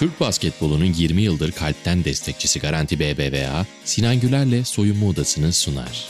Türk basketbolunun 20 yıldır kalpten destekçisi Garanti BBVA, Sinan Güler'le soyunma odasını sunar.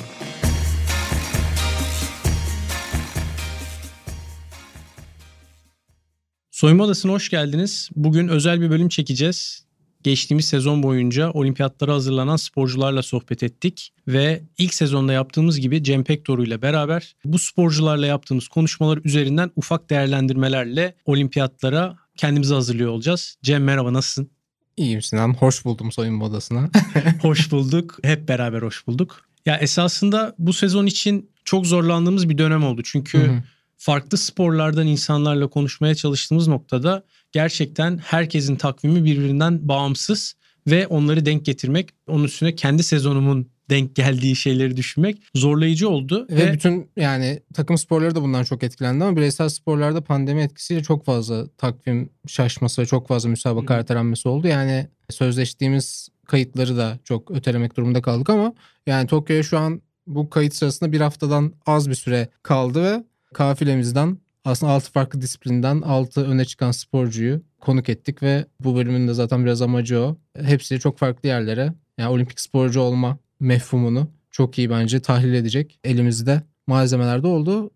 Soyunma Odası'na hoş geldiniz. Bugün özel bir bölüm çekeceğiz. Geçtiğimiz sezon boyunca olimpiyatlara hazırlanan sporcularla sohbet ettik ve ilk sezonda yaptığımız gibi Cem Pektoru ile beraber bu sporcularla yaptığımız konuşmalar üzerinden ufak değerlendirmelerle olimpiyatlara kendimizi hazırlıyor olacağız. Cem merhaba nasılsın? İyiyim Sinan. Hoş buldum soyunma odasına. hoş bulduk. Hep beraber hoş bulduk. Ya esasında bu sezon için çok zorlandığımız bir dönem oldu. Çünkü hı hı. farklı sporlardan insanlarla konuşmaya çalıştığımız noktada gerçekten herkesin takvimi birbirinden bağımsız ve onları denk getirmek, onun üstüne kendi sezonumun denk geldiği şeyleri düşünmek zorlayıcı oldu. Ve, ve bütün yani takım sporları da bundan çok etkilendi ama bireysel sporlarda pandemi etkisiyle çok fazla takvim şaşması ve çok fazla müsabaka ertelenmesi oldu. Yani sözleştiğimiz kayıtları da çok ötelemek durumunda kaldık ama yani Tokyo'ya şu an bu kayıt sırasında bir haftadan az bir süre kaldı ve kafilemizden aslında 6 farklı disiplinden 6 öne çıkan sporcuyu konuk ettik ve bu bölümün de zaten biraz amacı o. Hepsi çok farklı yerlere yani olimpik sporcu olma mefhumunu çok iyi bence tahlil edecek elimizde malzemelerde oldu.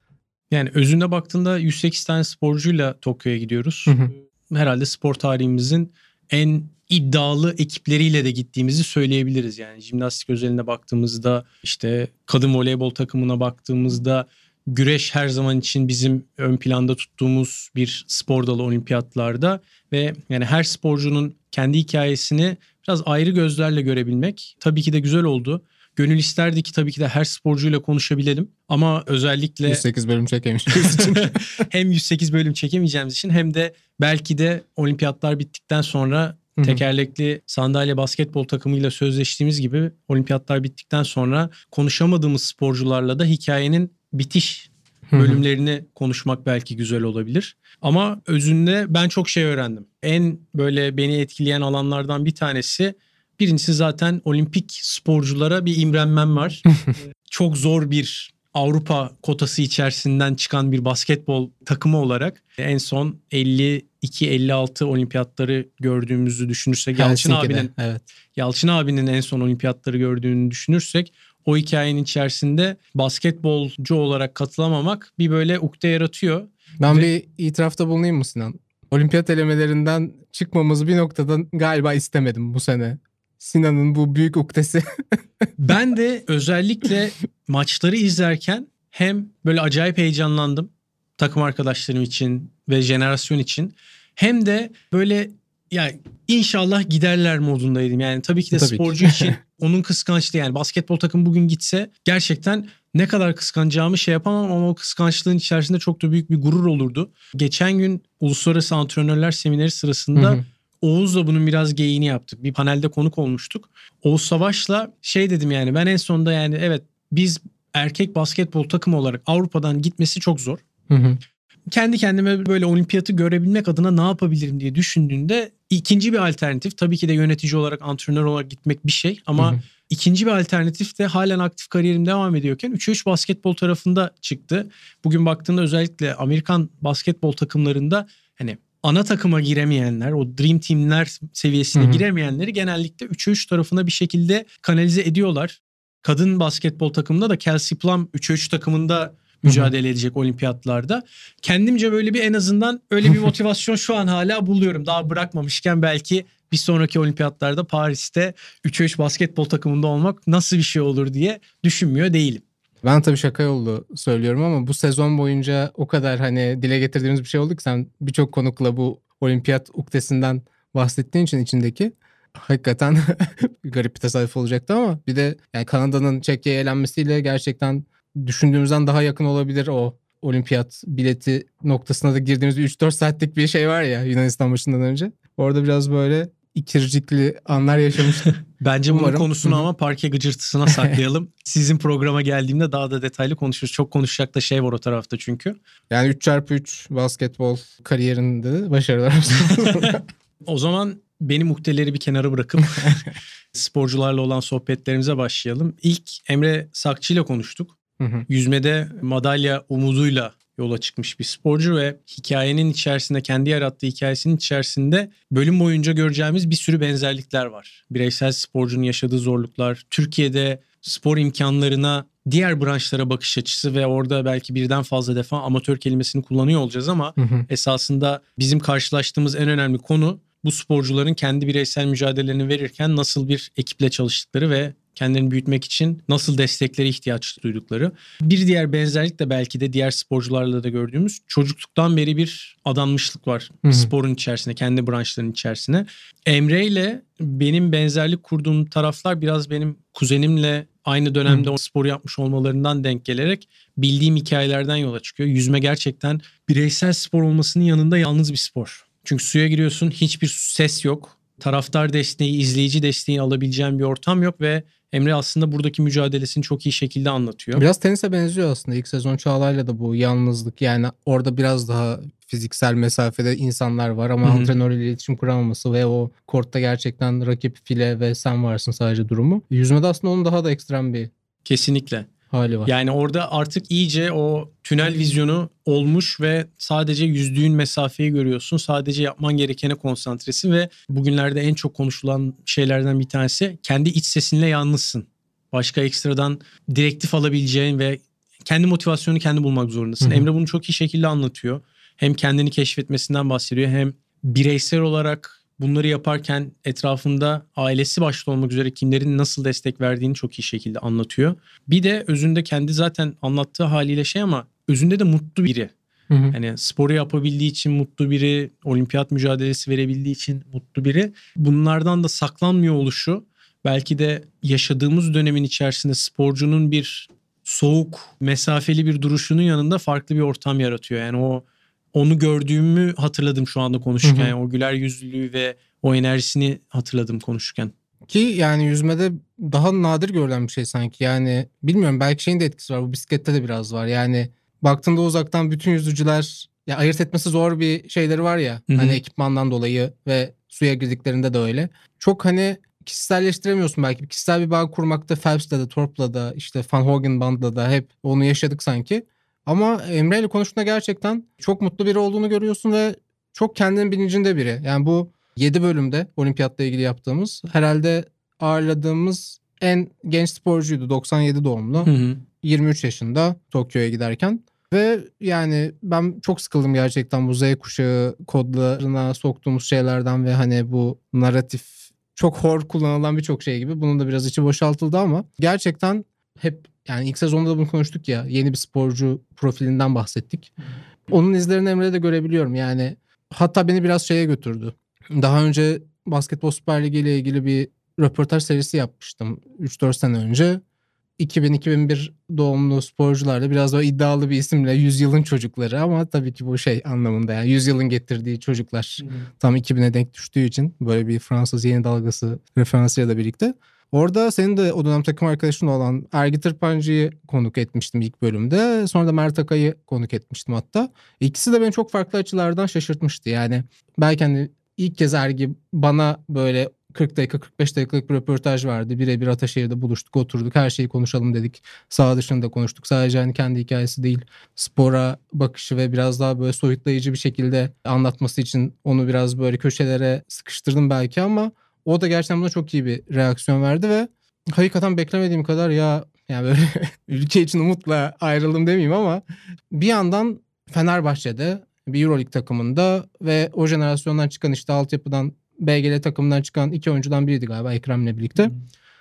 Yani özünde baktığında 108 tane sporcuyla Tokyo'ya gidiyoruz. Hı hı. Herhalde spor tarihimizin en iddialı ekipleriyle de gittiğimizi söyleyebiliriz. Yani jimnastik özeline baktığımızda işte kadın voleybol takımına baktığımızda güreş her zaman için bizim ön planda tuttuğumuz bir spor dalı olimpiyatlarda ve yani her sporcunun kendi hikayesini biraz ayrı gözlerle görebilmek tabii ki de güzel oldu. Gönül isterdi ki tabii ki de her sporcuyla konuşabilelim. Ama özellikle... 108 bölüm çekemeyeceğimiz için. hem 108 bölüm çekemeyeceğimiz için hem de belki de olimpiyatlar bittikten sonra tekerlekli sandalye basketbol takımıyla sözleştiğimiz gibi olimpiyatlar bittikten sonra konuşamadığımız sporcularla da hikayenin bitiş bölümlerini konuşmak belki güzel olabilir. Ama özünde ben çok şey öğrendim. En böyle beni etkileyen alanlardan bir tanesi birincisi zaten olimpik sporculara bir imrenmem var. çok zor bir Avrupa kotası içerisinden çıkan bir basketbol takımı olarak en son 52-56 olimpiyatları gördüğümüzü düşünürsek Yalçın abinin evet. Yalçın abinin en son olimpiyatları gördüğünü düşünürsek o hikayenin içerisinde basketbolcu olarak katılamamak bir böyle ukde yaratıyor. Ben Ve... bir itirafta bulunayım mı Sinan? Olimpiyat elemelerinden çıkmamızı bir noktadan galiba istemedim bu sene. Sinan'ın bu büyük uktesi. ben de özellikle maçları izlerken hem böyle acayip heyecanlandım takım arkadaşlarım için ve jenerasyon için hem de böyle ya inşallah giderler modundaydım. Yani tabii ki de tabii sporcu ki. için onun kıskançlığı yani basketbol takım bugün gitse gerçekten ne kadar kıskanacağımı şey yapamam ama o kıskançlığın içerisinde çok da büyük bir gurur olurdu. Geçen gün Uluslararası Antrenörler Semineri sırasında hı hı. Oğuz'la bunun biraz geyini yaptık. Bir panelde konuk olmuştuk. Oğuz Savaş'la şey dedim yani ben en sonunda yani evet biz erkek basketbol takımı olarak Avrupa'dan gitmesi çok zor. Hı hı kendi kendime böyle olimpiyatı görebilmek adına ne yapabilirim diye düşündüğünde ikinci bir alternatif tabii ki de yönetici olarak antrenör olarak gitmek bir şey ama hı hı. ikinci bir alternatif de halen aktif kariyerim devam ediyorken 3'e 3 basketbol tarafında çıktı. Bugün baktığında özellikle Amerikan basketbol takımlarında hani ana takıma giremeyenler, o Dream Team'ler seviyesine Hı-hı. giremeyenleri genellikle 3'e 3 tarafına bir şekilde kanalize ediyorlar. Kadın basketbol takımında da Kelsey Plum 3'e 3 takımında mücadele edecek olimpiyatlarda. Kendimce böyle bir en azından öyle bir motivasyon şu an hala buluyorum. Daha bırakmamışken belki bir sonraki olimpiyatlarda Paris'te 3'e 3 basketbol takımında olmak nasıl bir şey olur diye düşünmüyor değilim. Ben tabii şaka yollu söylüyorum ama bu sezon boyunca o kadar hani dile getirdiğimiz bir şey oldu ki sen birçok konukla bu olimpiyat uktesinden bahsettiğin için içindeki hakikaten garip bir tesadüf olacaktı ama bir de yani Kanada'nın Çekya'ya elenmesiyle gerçekten düşündüğümüzden daha yakın olabilir o olimpiyat bileti noktasına da girdiğimiz 3-4 saatlik bir şey var ya Yunanistan başından önce. Orada biraz böyle ikircikli anlar yaşamıştım. Bence bunun Umarım. konusunu ama parke gıcırtısına saklayalım. Sizin programa geldiğimde daha da detaylı konuşuruz. Çok konuşacak da şey var o tarafta çünkü. Yani 3x3 basketbol kariyerinde başarılar. o zaman benim muhteleri bir kenara bırakıp sporcularla olan sohbetlerimize başlayalım. İlk Emre Sakçı ile konuştuk. Hı hı. Yüzmede madalya umuduyla yola çıkmış bir sporcu ve hikayenin içerisinde kendi yarattığı hikayesinin içerisinde bölüm boyunca göreceğimiz bir sürü benzerlikler var. Bireysel sporcunun yaşadığı zorluklar, Türkiye'de spor imkanlarına diğer branşlara bakış açısı ve orada belki birden fazla defa amatör kelimesini kullanıyor olacağız ama Hı hı. esasında bizim karşılaştığımız en önemli konu bu sporcuların kendi bireysel mücadelelerini verirken nasıl bir ekiple çalıştıkları ve kendilerini büyütmek için nasıl desteklere ihtiyaç duydukları. Bir diğer benzerlik de belki de diğer sporcularla da gördüğümüz çocukluktan beri bir adanmışlık var Hı hı. sporun içerisinde, kendi branşların içerisine. Emre ile benim benzerlik kurduğum taraflar biraz benim kuzenimle aynı dönemde o sporu yapmış olmalarından denk gelerek bildiğim hikayelerden yola çıkıyor. Yüzme gerçekten bireysel spor olmasının yanında yalnız bir spor. Çünkü suya giriyorsun hiçbir ses yok. Taraftar desteği, izleyici desteği alabileceğin bir ortam yok ve Emre aslında buradaki mücadelesini çok iyi şekilde anlatıyor. Biraz tenise benziyor aslında. İlk sezon Çağla'yla da bu yalnızlık yani orada biraz daha fiziksel mesafede insanlar var ama Hı hı. antrenörle iletişim kuramaması ve o kortta gerçekten rakip file ve sen varsın sadece durumu. Yüzmede aslında onun daha da ekstrem bir Kesinlikle. Hali var. Yani orada artık iyice o tünel vizyonu olmuş ve sadece yüzdüğün mesafeyi görüyorsun. Sadece yapman gerekene konsantresin ve bugünlerde en çok konuşulan şeylerden bir tanesi kendi iç sesinle yalnızsın. Başka ekstradan direktif alabileceğin ve kendi motivasyonu kendi bulmak zorundasın. Hı hı. Emre bunu çok iyi şekilde anlatıyor. Hem kendini keşfetmesinden bahsediyor hem bireysel olarak bunları yaparken etrafında ailesi başta olmak üzere kimlerin nasıl destek verdiğini çok iyi şekilde anlatıyor. Bir de özünde kendi zaten anlattığı haliyle şey ama özünde de mutlu biri. Hı hı. Hani sporu yapabildiği için mutlu biri, olimpiyat mücadelesi verebildiği için mutlu biri. Bunlardan da saklanmıyor oluşu belki de yaşadığımız dönemin içerisinde sporcunun bir soğuk, mesafeli bir duruşunun yanında farklı bir ortam yaratıyor. Yani o onu gördüğümü hatırladım şu anda konuşurken. Hı hı. Yani o güler yüzlülüğü ve o enerjisini hatırladım konuşurken. Ki yani yüzmede daha nadir görülen bir şey sanki. Yani bilmiyorum belki şeyin de etkisi var. Bu bisiklette de biraz var. Yani baktığında uzaktan bütün yüzücüler ya ayırt etmesi zor bir şeyleri var ya. Hı hı. Hani ekipmandan dolayı ve suya girdiklerinde de öyle. Çok hani kişiselleştiremiyorsun belki. Kişisel bir bağ kurmakta Phelps'le de Thorpe'la da işte Van Hogenband'la da hep onu yaşadık sanki. Ama Emre ile konuştuğunda gerçekten çok mutlu biri olduğunu görüyorsun ve çok kendinin bilincinde biri. Yani bu 7 bölümde olimpiyatla ilgili yaptığımız herhalde ağırladığımız en genç sporcuydu. 97 doğumlu. Hı hı. 23 yaşında Tokyo'ya giderken. Ve yani ben çok sıkıldım gerçekten bu Z kuşağı kodlarına soktuğumuz şeylerden ve hani bu narratif çok hor kullanılan birçok şey gibi. Bunun da biraz içi boşaltıldı ama gerçekten hep yani ilk sezonda da bunu konuştuk ya yeni bir sporcu profilinden bahsettik. Onun izlerini Emre'de de görebiliyorum yani hatta beni biraz şeye götürdü. Daha önce Basketbol Süper Ligi ile ilgili bir röportaj serisi yapmıştım 3-4 sene önce. 2000-2001 doğumlu sporcularla biraz daha iddialı bir isimle 100 yılın çocukları ama tabii ki bu şey anlamında yani 100 yılın getirdiği çocuklar tam 2000'e denk düştüğü için böyle bir Fransız yeni dalgası referansıyla da birlikte. Orada senin de o dönem takım arkadaşın olan Ergi Tırpancı'yı konuk etmiştim ilk bölümde. Sonra da Mert Akay'ı konuk etmiştim hatta. İkisi de beni çok farklı açılardan şaşırtmıştı. Yani belki hani ilk kez Ergi bana böyle 40 dakika 45 dakikalık bir röportaj vardı. Birebir Ataşehir'de buluştuk oturduk her şeyi konuşalım dedik. Sağ dışında konuştuk. Sadece hani kendi hikayesi değil spora bakışı ve biraz daha böyle soyutlayıcı bir şekilde anlatması için onu biraz böyle köşelere sıkıştırdım belki ama o da gerçekten buna çok iyi bir reaksiyon verdi ve hakikaten beklemediğim kadar ya yani böyle ülke için umutla ayrıldım demeyeyim ama bir yandan Fenerbahçe'de bir Euroleague takımında ve o jenerasyondan çıkan işte altyapıdan BGL takımından çıkan iki oyuncudan biriydi galiba Ekrem'le birlikte.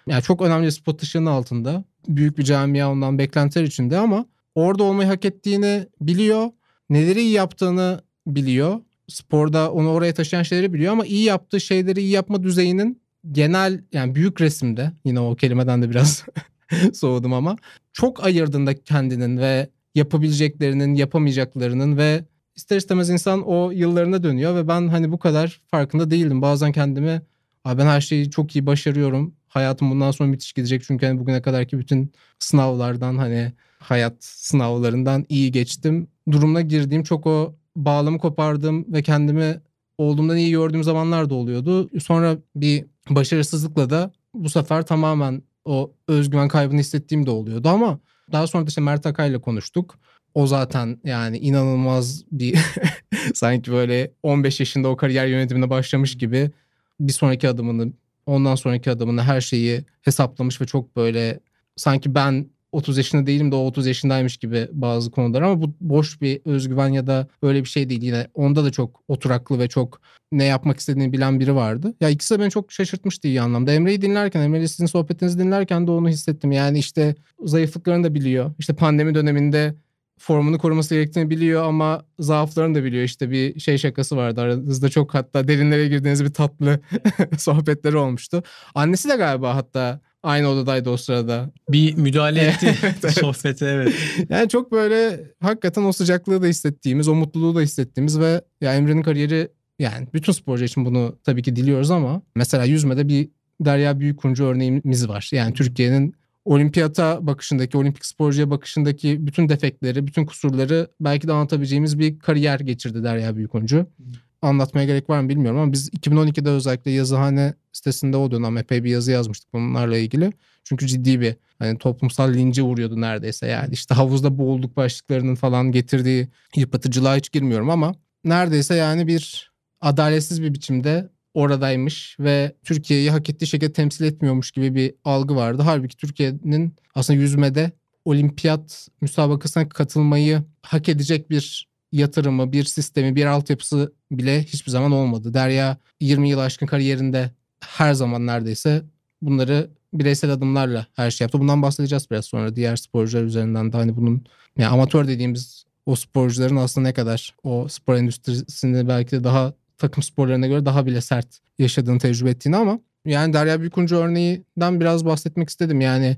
Yani çok önemli spot ışığının altında. Büyük bir camia ondan beklentiler içinde ama orada olmayı hak ettiğini biliyor. Neleri iyi yaptığını biliyor. Sporda onu oraya taşıyan şeyleri biliyor ama iyi yaptığı şeyleri iyi yapma düzeyinin genel yani büyük resimde yine o kelimeden de biraz soğudum ama çok ayırdığında kendinin ve yapabileceklerinin yapamayacaklarının ve ister istemez insan o yıllarına dönüyor ve ben hani bu kadar farkında değildim. Bazen kendimi ben her şeyi çok iyi başarıyorum. Hayatım bundan sonra müthiş gidecek çünkü hani bugüne kadarki bütün sınavlardan hani hayat sınavlarından iyi geçtim. Durumuna girdiğim çok o bağlamı kopardığım ve kendimi olduğumdan iyi gördüğüm zamanlar da oluyordu. Sonra bir başarısızlıkla da bu sefer tamamen o özgüven kaybını hissettiğim de oluyordu ama Daha sonra da işte Mert Akay'la konuştuk. O zaten yani inanılmaz bir sanki böyle 15 yaşında o kariyer yönetimine başlamış gibi bir sonraki adımını ondan sonraki adımını her şeyi hesaplamış ve çok böyle sanki ben 30 yaşında değilim de o 30 yaşındaymış gibi bazı konular ama bu boş bir özgüven ya da böyle bir şey değil. Yine onda da çok oturaklı ve çok ne yapmak istediğini bilen biri vardı. Ya ikisi de beni çok şaşırtmıştı iyi anlamda. Emre'yi dinlerken, Emre'yle sizin sohbetinizi dinlerken de onu hissettim. Yani işte zayıflıklarını da biliyor. İşte pandemi döneminde formunu koruması gerektiğini biliyor ama zaaflarını da biliyor. İşte bir şey şakası vardı aranızda çok hatta derinlere girdiğiniz bir tatlı sohbetleri olmuştu. Annesi de galiba hatta aynı odadaydı o sırada. Bir müdahale etti Evet, sohbete evet. Yani çok böyle hakikaten o sıcaklığı da hissettiğimiz, o mutluluğu da hissettiğimiz ve ya Emre'nin kariyeri yani bütün sporcu için bunu tabii ki diliyoruz ama mesela yüzmede bir Derya Büyükkuncu örneğimiz var. Yani Türkiye'nin olimpiyata bakışındaki, olimpik sporcuya bakışındaki bütün defekleri, bütün kusurları belki de anlatabileceğimiz bir kariyer geçirdi Derya Büyükkuncu. Anlatmaya gerek var mı bilmiyorum ama biz 2012'de özellikle yazıhane sitesinde o dönem epey bir yazı yazmıştık bunlarla ilgili. Çünkü ciddi bir hani toplumsal lince uğruyordu neredeyse yani. işte havuzda boğulduk başlıklarının falan getirdiği yıpratıcılığa hiç girmiyorum ama neredeyse yani bir adaletsiz bir biçimde oradaymış ve Türkiye'yi hak ettiği şekilde temsil etmiyormuş gibi bir algı vardı. Halbuki Türkiye'nin aslında yüzmede olimpiyat müsabakasına katılmayı hak edecek bir yatırımı, bir sistemi, bir altyapısı bile hiçbir zaman olmadı. Derya 20 yıl aşkın kariyerinde her zaman neredeyse bunları bireysel adımlarla her şey yaptı. Bundan bahsedeceğiz biraz sonra diğer sporcular üzerinden de hani bunun yani amatör dediğimiz o sporcuların aslında ne kadar o spor endüstrisini belki de daha takım sporlarına göre daha bile sert yaşadığını tecrübe ettiğini ama yani Derya Büyükuncu örneğinden biraz bahsetmek istedim. Yani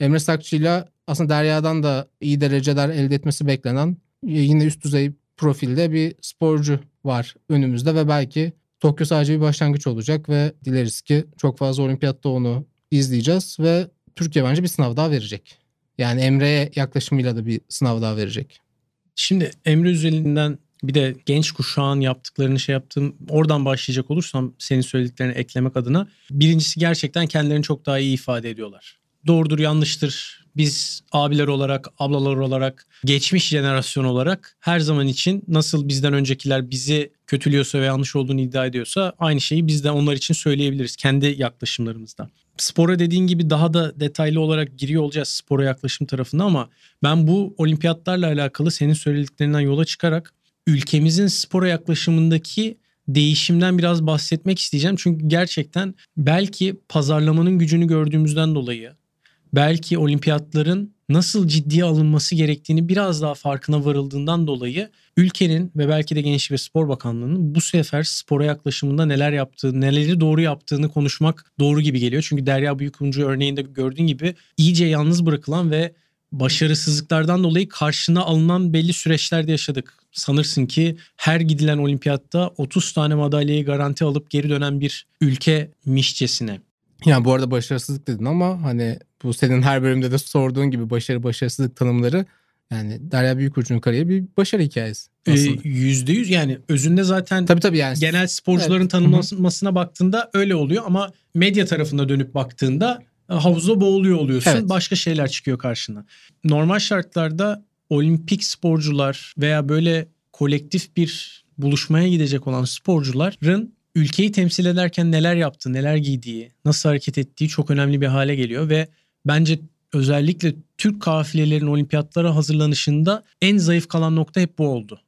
Emre Sakçı'yla aslında Derya'dan da iyi dereceler elde etmesi beklenen yine üst düzey profilde bir sporcu var önümüzde ve belki Tokyo sadece bir başlangıç olacak ve dileriz ki çok fazla olimpiyatta onu izleyeceğiz ve Türkiye bence bir sınav daha verecek. Yani Emre'ye yaklaşımıyla da bir sınav daha verecek. Şimdi Emre üzerinden bir de genç kuşağın yaptıklarını şey yaptığım oradan başlayacak olursam senin söylediklerini eklemek adına birincisi gerçekten kendilerini çok daha iyi ifade ediyorlar. Doğrudur yanlıştır biz abiler olarak ablalar olarak geçmiş jenerasyon olarak her zaman için nasıl bizden öncekiler bizi kötülüyorsa ve yanlış olduğunu iddia ediyorsa aynı şeyi biz de onlar için söyleyebiliriz kendi yaklaşımlarımızda. Spora dediğin gibi daha da detaylı olarak giriyor olacağız spora yaklaşım tarafında ama ben bu olimpiyatlarla alakalı senin söylediklerinden yola çıkarak ülkemizin spora yaklaşımındaki değişimden biraz bahsetmek isteyeceğim. Çünkü gerçekten belki pazarlamanın gücünü gördüğümüzden dolayı belki olimpiyatların nasıl ciddiye alınması gerektiğini biraz daha farkına varıldığından dolayı ülkenin ve belki de Gençlik ve Spor Bakanlığı'nın bu sefer spora yaklaşımında neler yaptığı, neleri doğru yaptığını konuşmak doğru gibi geliyor. Çünkü Derya Büyükuncu örneğinde gördüğün gibi iyice yalnız bırakılan ve başarısızlıklardan dolayı karşına alınan belli süreçlerde yaşadık. Sanırsın ki her gidilen olimpiyatta 30 tane madalyayı garanti alıp geri dönen bir ülkemişçesine. Yani bu arada başarısızlık dedin ama hani bu senin her bölümde de sorduğun gibi başarı başarısızlık tanımları yani Derya Büyükurcu'nun kariyeri bir başarı hikayesi. Ee, Yüzde yüz yani özünde zaten tabii tabii yani. genel sporcuların Evet. tanımlanmasına baktığında öyle oluyor ama medya tarafına dönüp baktığında havuzda boğuluyor oluyorsun. Evet. Başka şeyler çıkıyor karşına. Normal şartlarda olimpik sporcular veya böyle kolektif bir buluşmaya gidecek olan sporcuların ülkeyi temsil ederken neler yaptığı, neler giydiği, nasıl hareket ettiği çok önemli bir hale geliyor ve bence özellikle Türk kafilelerin olimpiyatlara hazırlanışında en zayıf kalan nokta hep bu oldu.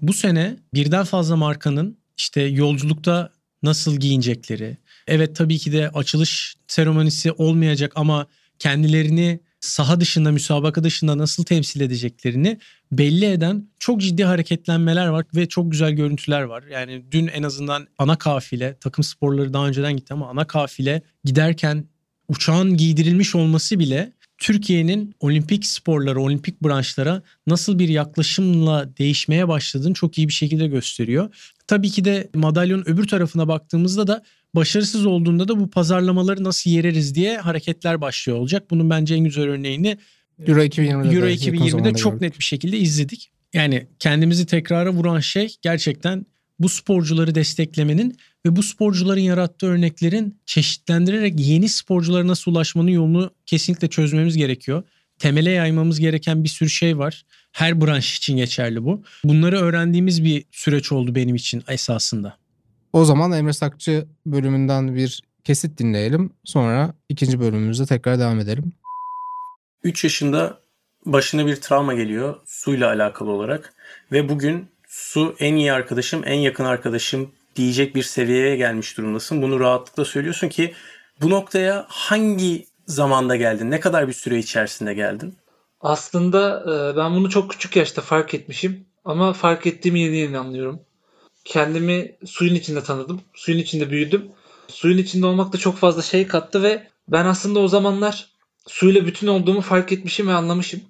Bu sene birden fazla markanın işte yolculukta nasıl giyinecekleri, evet tabii ki de açılış seremonisi olmayacak ama kendilerini saha dışında, müsabaka dışında nasıl temsil edeceklerini belli eden çok ciddi hareketlenmeler var ve çok güzel görüntüler var. Yani dün en azından ana kafile, takım sporları daha önceden gitti ama ana kafile giderken uçağın giydirilmiş olması bile Türkiye'nin olimpik sporlara, olimpik branşlara nasıl bir yaklaşımla değişmeye başladığını çok iyi bir şekilde gösteriyor. Tabii ki de madalyonun öbür tarafına baktığımızda da başarısız olduğunda da bu pazarlamaları nasıl yereriz diye hareketler başlıyor olacak. Bunun bence en güzel örneğini Euro 2020'de, Euro de yakın 2020'de zamanda çok gördük. net bir şekilde izledik. Yani kendimizi tekrara vuran şey gerçekten bu sporcuları desteklemenin ve bu sporcuların yarattığı örneklerin çeşitlendirerek yeni sporculara nasıl ulaşmanın yolunu kesinlikle çözmemiz gerekiyor. temele yaymamız gereken bir sürü şey var. Her branş için geçerli bu. Bunları öğrendiğimiz bir süreç oldu benim için esasında. O zaman Emre Sakçı bölümünden bir kesit dinleyelim. Sonra ikinci bölümümüzde tekrar devam edelim. 3 yaşında başına bir travma geliyor suyla alakalı olarak ve bugün su en iyi arkadaşım, en yakın arkadaşım diyecek bir seviyeye gelmiş durumdasın. Bunu rahatlıkla söylüyorsun ki bu noktaya hangi zamanda geldin? Ne kadar bir süre içerisinde geldin? Aslında e, ben bunu çok küçük yaşta fark etmişim ama fark ettiğimi yeni yeni anlıyorum. Kendimi suyun içinde tanıdım. Suyun içinde büyüdüm. Suyun içinde olmak da çok fazla şey kattı ve ben aslında o zamanlar suyla bütün olduğumu fark etmişim ve anlamışım.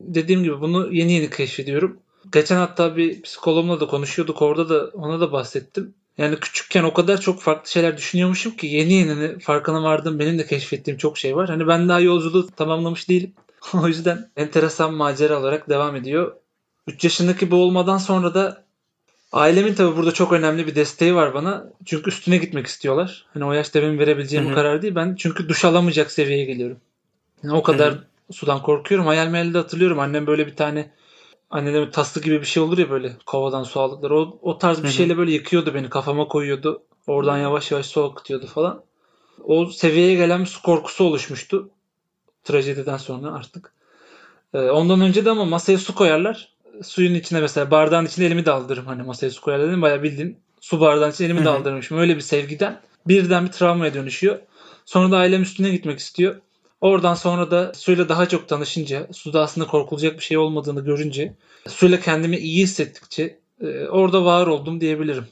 Dediğim gibi bunu yeni yeni keşfediyorum. Geçen hatta bir psikologumla da konuşuyorduk. Orada da ona da bahsettim. Yani küçükken o kadar çok farklı şeyler düşünüyormuşum ki yeni yeni farkına vardım. Benim de keşfettiğim çok şey var. Hani ben daha yolculuğu tamamlamış değilim. o yüzden enteresan macera olarak devam ediyor. 3 yaşındaki bu olmadan sonra da ailemin tabii burada çok önemli bir desteği var bana. Çünkü üstüne gitmek istiyorlar. Hani o yaşta benim verebileceğim Hı-hı. bu karar değil. Ben çünkü duş alamayacak seviyeye geliyorum. Yani o kadar Hı-hı. sudan korkuyorum. Hayal meyalde hatırlıyorum. Annem böyle bir tane annelerin taslı gibi bir şey olur ya böyle kovadan su aldıkları. O, o tarz bir şeyle böyle yıkıyordu beni. Kafama koyuyordu. Oradan yavaş yavaş su akıtıyordu falan. O seviyeye gelen bir su korkusu oluşmuştu. Trajediden sonra artık. Ee, ondan önce de ama masaya su koyarlar. Suyun içine mesela bardağın içine elimi daldırırım. Hani masaya su koyarlar dedim. Bayağı bildiğin su bardağın içine elimi daldırmışım. Öyle bir sevgiden birden bir travmaya dönüşüyor. Sonra da ailem üstüne gitmek istiyor. Oradan sonra da suyla daha çok tanışınca, suda aslında korkulacak bir şey olmadığını görünce, suyla kendimi iyi hissettikçe e, orada var oldum diyebilirim.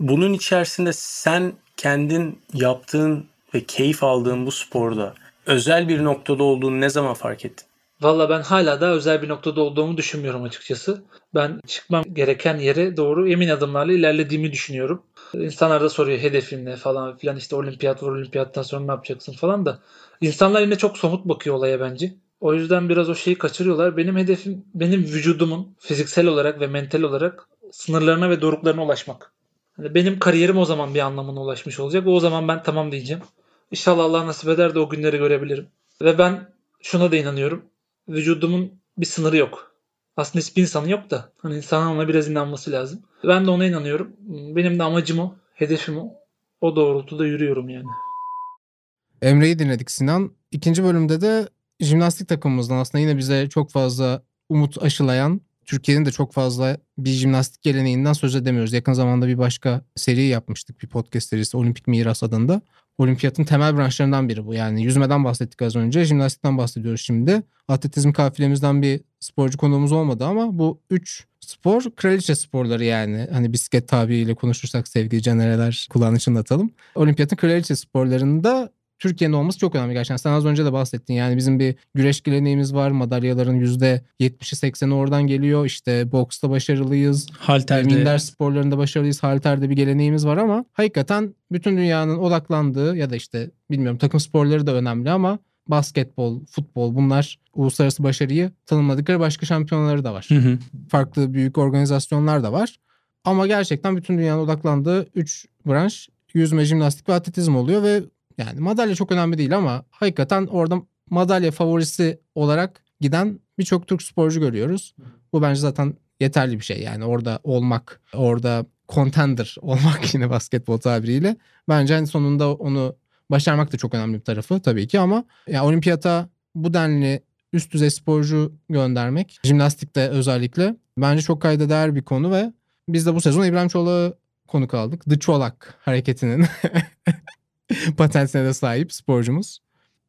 Bunun içerisinde sen kendin yaptığın ve keyif aldığın bu sporda özel bir noktada olduğunu ne zaman fark ettin? Valla ben hala da özel bir noktada olduğumu düşünmüyorum açıkçası. Ben çıkmam gereken yere doğru emin adımlarla ilerlediğimi düşünüyorum. İnsanlar da soruyor hedefin ne falan filan işte olimpiyat var olimpiyattan sonra ne yapacaksın falan da. İnsanlar yine çok somut bakıyor olaya bence. O yüzden biraz o şeyi kaçırıyorlar. Benim hedefim benim vücudumun fiziksel olarak ve mental olarak sınırlarına ve doruklarına ulaşmak. Yani benim kariyerim o zaman bir anlamına ulaşmış olacak o zaman ben tamam diyeceğim. İnşallah Allah nasip eder de o günleri görebilirim. Ve ben şuna da inanıyorum. Vücudumun bir sınırı yok. Aslında hiçbir insanın yok da. Hani insanın ona biraz inanması lazım. Ben de ona inanıyorum. Benim de amacım o. Hedefim o. O doğrultuda yürüyorum yani. Emre'yi dinledik Sinan. İkinci bölümde de jimnastik takımımızdan aslında yine bize çok fazla umut aşılayan Türkiye'nin de çok fazla bir jimnastik geleneğinden söz edemiyoruz. Yakın zamanda bir başka seri yapmıştık bir podcast serisi Olimpik Miras adında. Olimpiyatın temel branşlarından biri bu. Yani yüzmeden bahsettik az önce. Jimnastikten bahsediyoruz şimdi. Atletizm kafilemizden bir sporcu konuğumuz olmadı ama bu üç spor kraliçe sporları yani. Hani bisiklet tabiriyle konuşursak sevgili canereler kulağını çınlatalım. Olimpiyatın kraliçe sporlarında Türkiye'nin olması çok önemli gerçekten. Sen az önce de bahsettin. Yani bizim bir güreş geleneğimiz var. Madalyaların %70'i 80'i oradan geliyor. İşte boksta başarılıyız. Halterde. Minder sporlarında başarılıyız. Halterde bir geleneğimiz var ama hakikaten bütün dünyanın odaklandığı ya da işte bilmiyorum takım sporları da önemli ama basketbol, futbol bunlar uluslararası başarıyı tanımladıkları başka şampiyonları da var. Hı hı. Farklı büyük organizasyonlar da var. Ama gerçekten bütün dünyanın odaklandığı 3 branş yüzme, jimnastik ve atletizm oluyor ve yani madalya çok önemli değil ama hakikaten orada madalya favorisi olarak giden birçok Türk sporcu görüyoruz. Bu bence zaten yeterli bir şey. Yani orada olmak, orada contender olmak yine basketbol tabiriyle. Bence hani sonunda onu başarmak da çok önemli bir tarafı tabii ki ama ya olimpiyata bu denli üst düzey sporcu göndermek, jimnastikte özellikle bence çok kayda değer bir konu ve biz de bu sezon İbrahim Çolak'ı konuk aldık. The Çolak hareketinin patentine de sahip sporcumuz.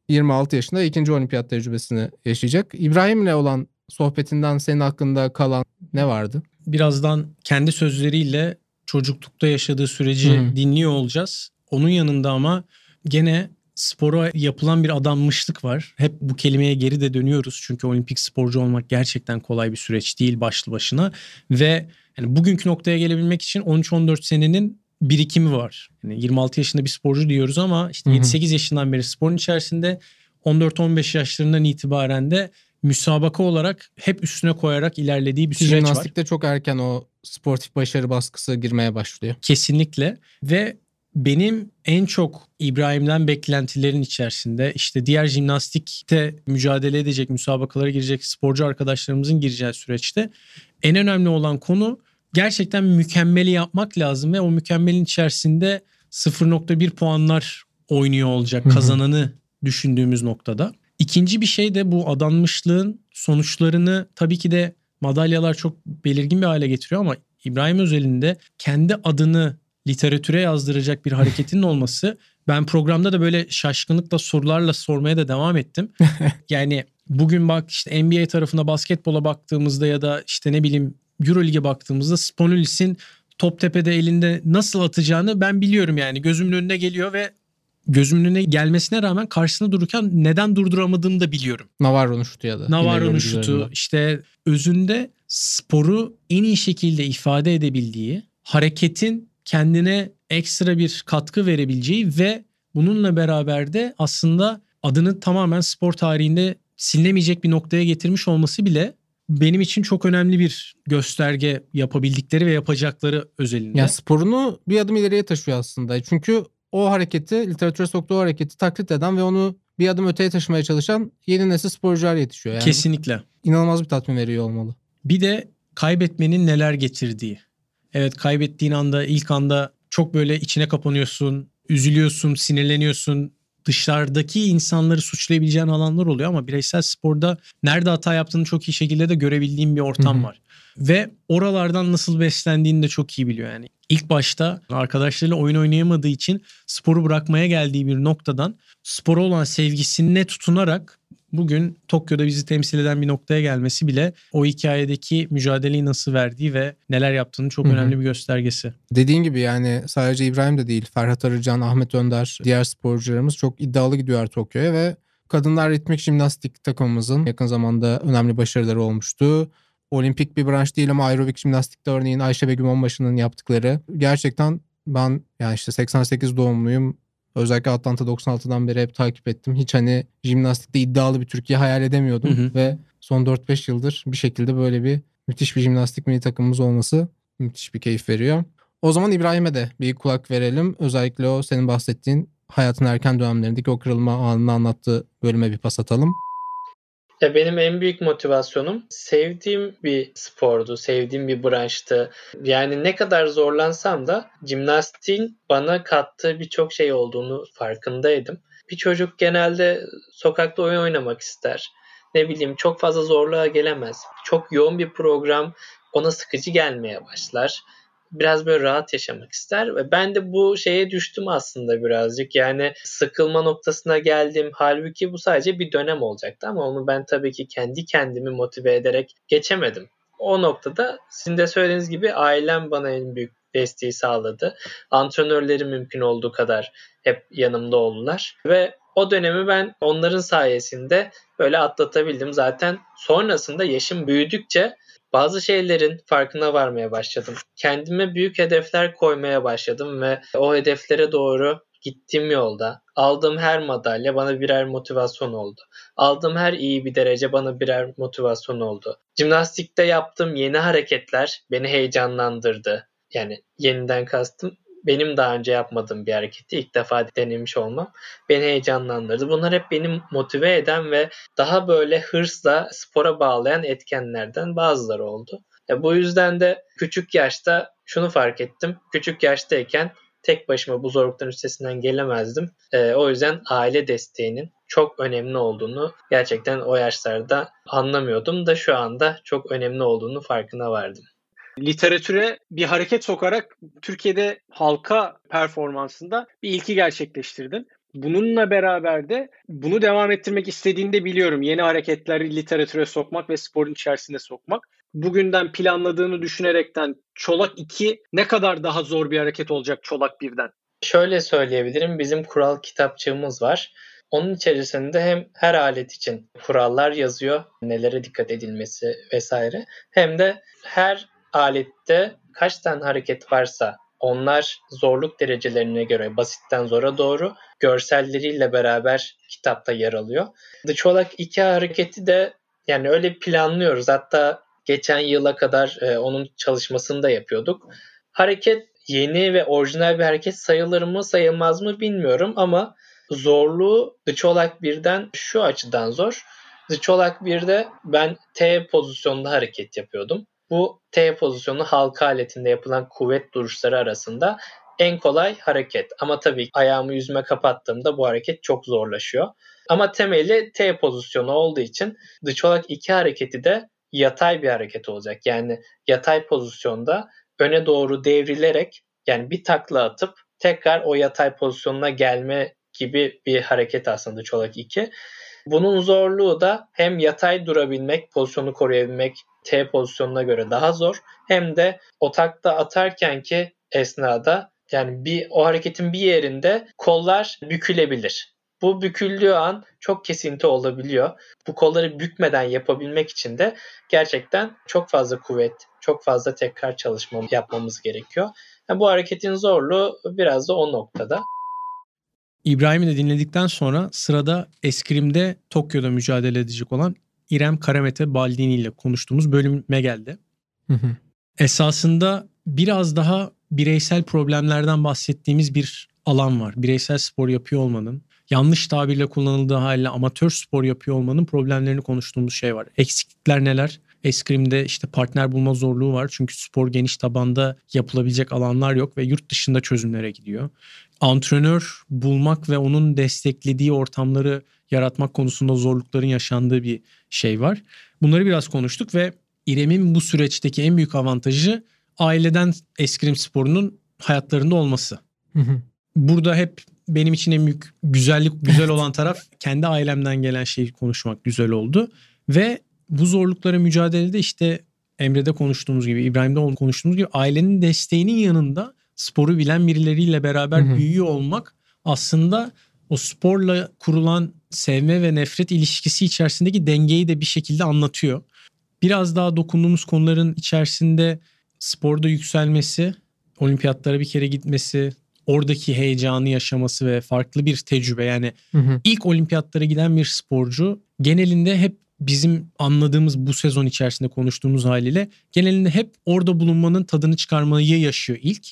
26 yaşında ikinci olimpiyat tecrübesini yaşayacak. İbrahim'le olan sohbetinden senin hakkında kalan ne vardı? Birazdan kendi sözleriyle çocuklukta yaşadığı süreci Hı. dinliyor olacağız. Onun yanında ama gene spora yapılan bir adanmışlık var. Hep bu kelimeye geri de dönüyoruz. Çünkü olimpik sporcu olmak gerçekten kolay bir süreç değil başlı başına. Ve yani bugünkü noktaya gelebilmek için 13-14 senenin birikimi var. Yani 26 yaşında bir sporcu diyoruz ama işte 7-8 yaşından beri sporun içerisinde 14-15 yaşlarından itibaren de müsabaka olarak hep üstüne koyarak ilerlediği bir süreç var. Jimnastikte çok erken o sportif başarı baskısı girmeye başlıyor. Kesinlikle ve benim en çok İbrahim'den beklentilerin içerisinde işte diğer jimnastikte mücadele edecek, müsabakalara girecek sporcu arkadaşlarımızın gireceği süreçte en önemli olan konu gerçekten mükemmeli yapmak lazım ve o mükemmelin içerisinde 0.1 puanlar oynuyor olacak kazananı düşündüğümüz noktada. İkinci bir şey de bu adanmışlığın sonuçlarını tabii ki de madalyalar çok belirgin bir hale getiriyor ama İbrahim özelinde kendi adını literatüre yazdıracak bir hareketinin olması ben programda da böyle şaşkınlıkla sorularla sormaya da devam ettim. yani bugün bak işte NBA tarafında basketbola baktığımızda ya da işte ne bileyim Euroleague'e baktığımızda Spanulis'in top tepede elinde nasıl atacağını ben biliyorum yani gözümün önüne geliyor ve gözümün önüne gelmesine rağmen karşısında dururken neden durduramadığımı da biliyorum. Navarro'nun şutu ya da. Navarro'nun şutu işte özünde sporu en iyi şekilde ifade edebildiği, hareketin kendine ekstra bir katkı verebileceği ve bununla beraber de aslında adını tamamen spor tarihinde silinemeyecek bir noktaya getirmiş olması bile benim için çok önemli bir gösterge yapabildikleri ve yapacakları özelinde. Ya sporunu bir adım ileriye taşıyor aslında. Çünkü o hareketi, literatüre soktuğu hareketi taklit eden ve onu bir adım öteye taşımaya çalışan yeni nesil sporcular yetişiyor. Yani Kesinlikle. İnanılmaz bir tatmin veriyor olmalı. Bir de kaybetmenin neler getirdiği. Evet kaybettiğin anda ilk anda çok böyle içine kapanıyorsun, üzülüyorsun, sinirleniyorsun. Dışarıdaki insanları suçlayabileceğin alanlar oluyor ama bireysel sporda nerede hata yaptığını çok iyi şekilde de görebildiğim bir ortam Hı hı. var. Ve oralardan nasıl beslendiğini de çok iyi biliyor yani. İlk başta arkadaşlarıyla oyun oynayamadığı için sporu bırakmaya geldiği bir noktadan spora olan sevgisine tutunarak bugün Tokyo'da bizi temsil eden bir noktaya gelmesi bile o hikayedeki mücadeleyi nasıl verdiği ve neler yaptığını çok önemli bir göstergesi. Dediğin gibi yani sadece İbrahim de değil. Ferhat Arıcan, Ahmet Önder, diğer sporcularımız çok iddialı gidiyor Tokyo'ya ve kadınlar ritmik jimnastik takımımızın yakın zamanda önemli başarıları olmuştu. Olimpik bir branş değil ama aerobik jimnastikte örneğin Ayşe Begüm Onbaşı'nın yaptıkları gerçekten ben yani işte 88 doğumluyum. Özellikle Atlanta 96'dan beri hep takip ettim. Hiç hani jimnastikte iddialı bir Türkiye hayal edemiyordum. Hı hı. Ve son 4-5 yıldır bir şekilde böyle bir müthiş bir jimnastik milli takımımız olması müthiş bir keyif veriyor. O zaman İbrahim'e de bir kulak verelim. Özellikle o senin bahsettiğin hayatın erken dönemlerindeki o kırılma anını anlattığı bölüme bir pas atalım. Ya benim en büyük motivasyonum sevdiğim bir spordu, sevdiğim bir branştı. Yani ne kadar zorlansam da jimnastiğin bana kattığı birçok şey olduğunu farkındaydım. Bir çocuk genelde sokakta oyun oynamak ister. Ne bileyim çok fazla zorluğa gelemez. Çok yoğun bir program ona sıkıcı gelmeye başlar. Biraz böyle rahat yaşamak ister ve ben de bu şeye düştüm aslında birazcık. Yani sıkılma noktasına geldim. Halbuki bu sadece bir dönem olacaktı ama onu ben tabii ki kendi kendimi motive ederek geçemedim. O noktada sizin de söylediğiniz gibi ailem bana en büyük desteği sağladı. Antrenörlerim mümkün olduğu kadar hep yanımda oldular ve o dönemi ben onların sayesinde böyle atlatabildim. Zaten sonrasında yaşım büyüdükçe bazı şeylerin farkına varmaya başladım. Kendime büyük hedefler koymaya başladım ve o hedeflere doğru gittiğim yolda aldığım her madalya bana birer motivasyon oldu. Aldığım her iyi bir derece bana birer motivasyon oldu. Jimnastikte yaptığım yeni hareketler beni heyecanlandırdı. Yani yeniden kastım benim daha önce yapmadığım bir hareketi ilk defa denemiş olmam beni heyecanlandırdı. Bunlar hep beni motive eden ve daha böyle hırsla spora bağlayan etkenlerden bazıları oldu. E bu yüzden de küçük yaşta şunu fark ettim. Küçük yaştayken tek başıma bu zorlukların üstesinden gelemezdim. E, o yüzden aile desteğinin çok önemli olduğunu gerçekten o yaşlarda anlamıyordum da şu anda çok önemli olduğunu farkına vardım literatüre bir hareket sokarak Türkiye'de halka performansında bir ilki gerçekleştirdin. Bununla beraber de bunu devam ettirmek istediğini de biliyorum. Yeni hareketleri literatüre sokmak ve sporun içerisine sokmak. Bugünden planladığını düşünerekten Çolak 2 ne kadar daha zor bir hareket olacak Çolak 1'den? Şöyle söyleyebilirim. Bizim kural kitapçığımız var. Onun içerisinde hem her alet için kurallar yazıyor, nelere dikkat edilmesi vesaire. Hem de her alette kaç tane hareket varsa onlar zorluk derecelerine göre basitten zora doğru görselleriyle beraber kitapta yer alıyor. The Çolak 2 hareketi de yani öyle planlıyoruz. Hatta geçen yıla kadar e, onun çalışmasını da yapıyorduk. Hareket yeni ve orijinal bir hareket sayılır mı sayılmaz mı bilmiyorum ama zorluğu The Çolak 1'den şu açıdan zor. The Çolak 1'de ben T pozisyonunda hareket yapıyordum. Bu T pozisyonu halka aletinde yapılan kuvvet duruşları arasında en kolay hareket. Ama tabii ayağımı yüzüme kapattığımda bu hareket çok zorlaşıyor. Ama temeli T pozisyonu olduğu için dışolak 2 hareketi de yatay bir hareket olacak. Yani yatay pozisyonda öne doğru devrilerek yani bir takla atıp tekrar o yatay pozisyonuna gelme gibi bir hareket aslında çolak 2. Bunun zorluğu da hem yatay durabilmek, pozisyonu koruyabilmek T pozisyonuna göre daha zor. Hem de o takla atarken ki esnada yani bir o hareketin bir yerinde kollar bükülebilir. Bu büküldüğü an çok kesinti olabiliyor. Bu kolları bükmeden yapabilmek için de gerçekten çok fazla kuvvet, çok fazla tekrar çalışma yapmamız gerekiyor. Yani bu hareketin zorluğu biraz da o noktada. İbrahim'i de dinledikten sonra sırada eskrimde Tokyo'da mücadele edecek olan İrem Karamete Baldini ile konuştuğumuz bölüme geldi. Hı hı. Esasında biraz daha bireysel problemlerden bahsettiğimiz bir alan var. Bireysel spor yapıyor olmanın, yanlış tabirle kullanıldığı haliyle amatör spor yapıyor olmanın problemlerini konuştuğumuz şey var. Eksiklikler neler? Eskrim'de işte partner bulma zorluğu var. Çünkü spor geniş tabanda yapılabilecek alanlar yok ve yurt dışında çözümlere gidiyor. Antrenör bulmak ve onun desteklediği ortamları yaratmak konusunda zorlukların yaşandığı bir şey var. Bunları biraz konuştuk ve İrem'in bu süreçteki en büyük avantajı aileden eskrim sporunun hayatlarında olması. Hı hı. Burada hep benim için en büyük güzellik güzel olan taraf kendi ailemden gelen şeyi konuşmak güzel oldu ve bu zorluklara mücadelede işte Emre'de konuştuğumuz gibi İbrahim'de konuştuğumuz gibi ailenin desteğinin yanında sporu bilen birileriyle beraber Hı hı. büyüyor olmak aslında o sporla kurulan sevme ve nefret ilişkisi içerisindeki dengeyi de bir şekilde anlatıyor. Biraz daha dokunduğumuz konuların içerisinde sporda yükselmesi, olimpiyatlara bir kere gitmesi, oradaki heyecanı yaşaması ve farklı bir tecrübe yani Hı hı. ilk olimpiyatlara giden bir sporcu genelinde hep bizim anladığımız bu sezon içerisinde konuştuğumuz haliyle genelinde hep orada bulunmanın tadını çıkarmayı yaşıyor ilk.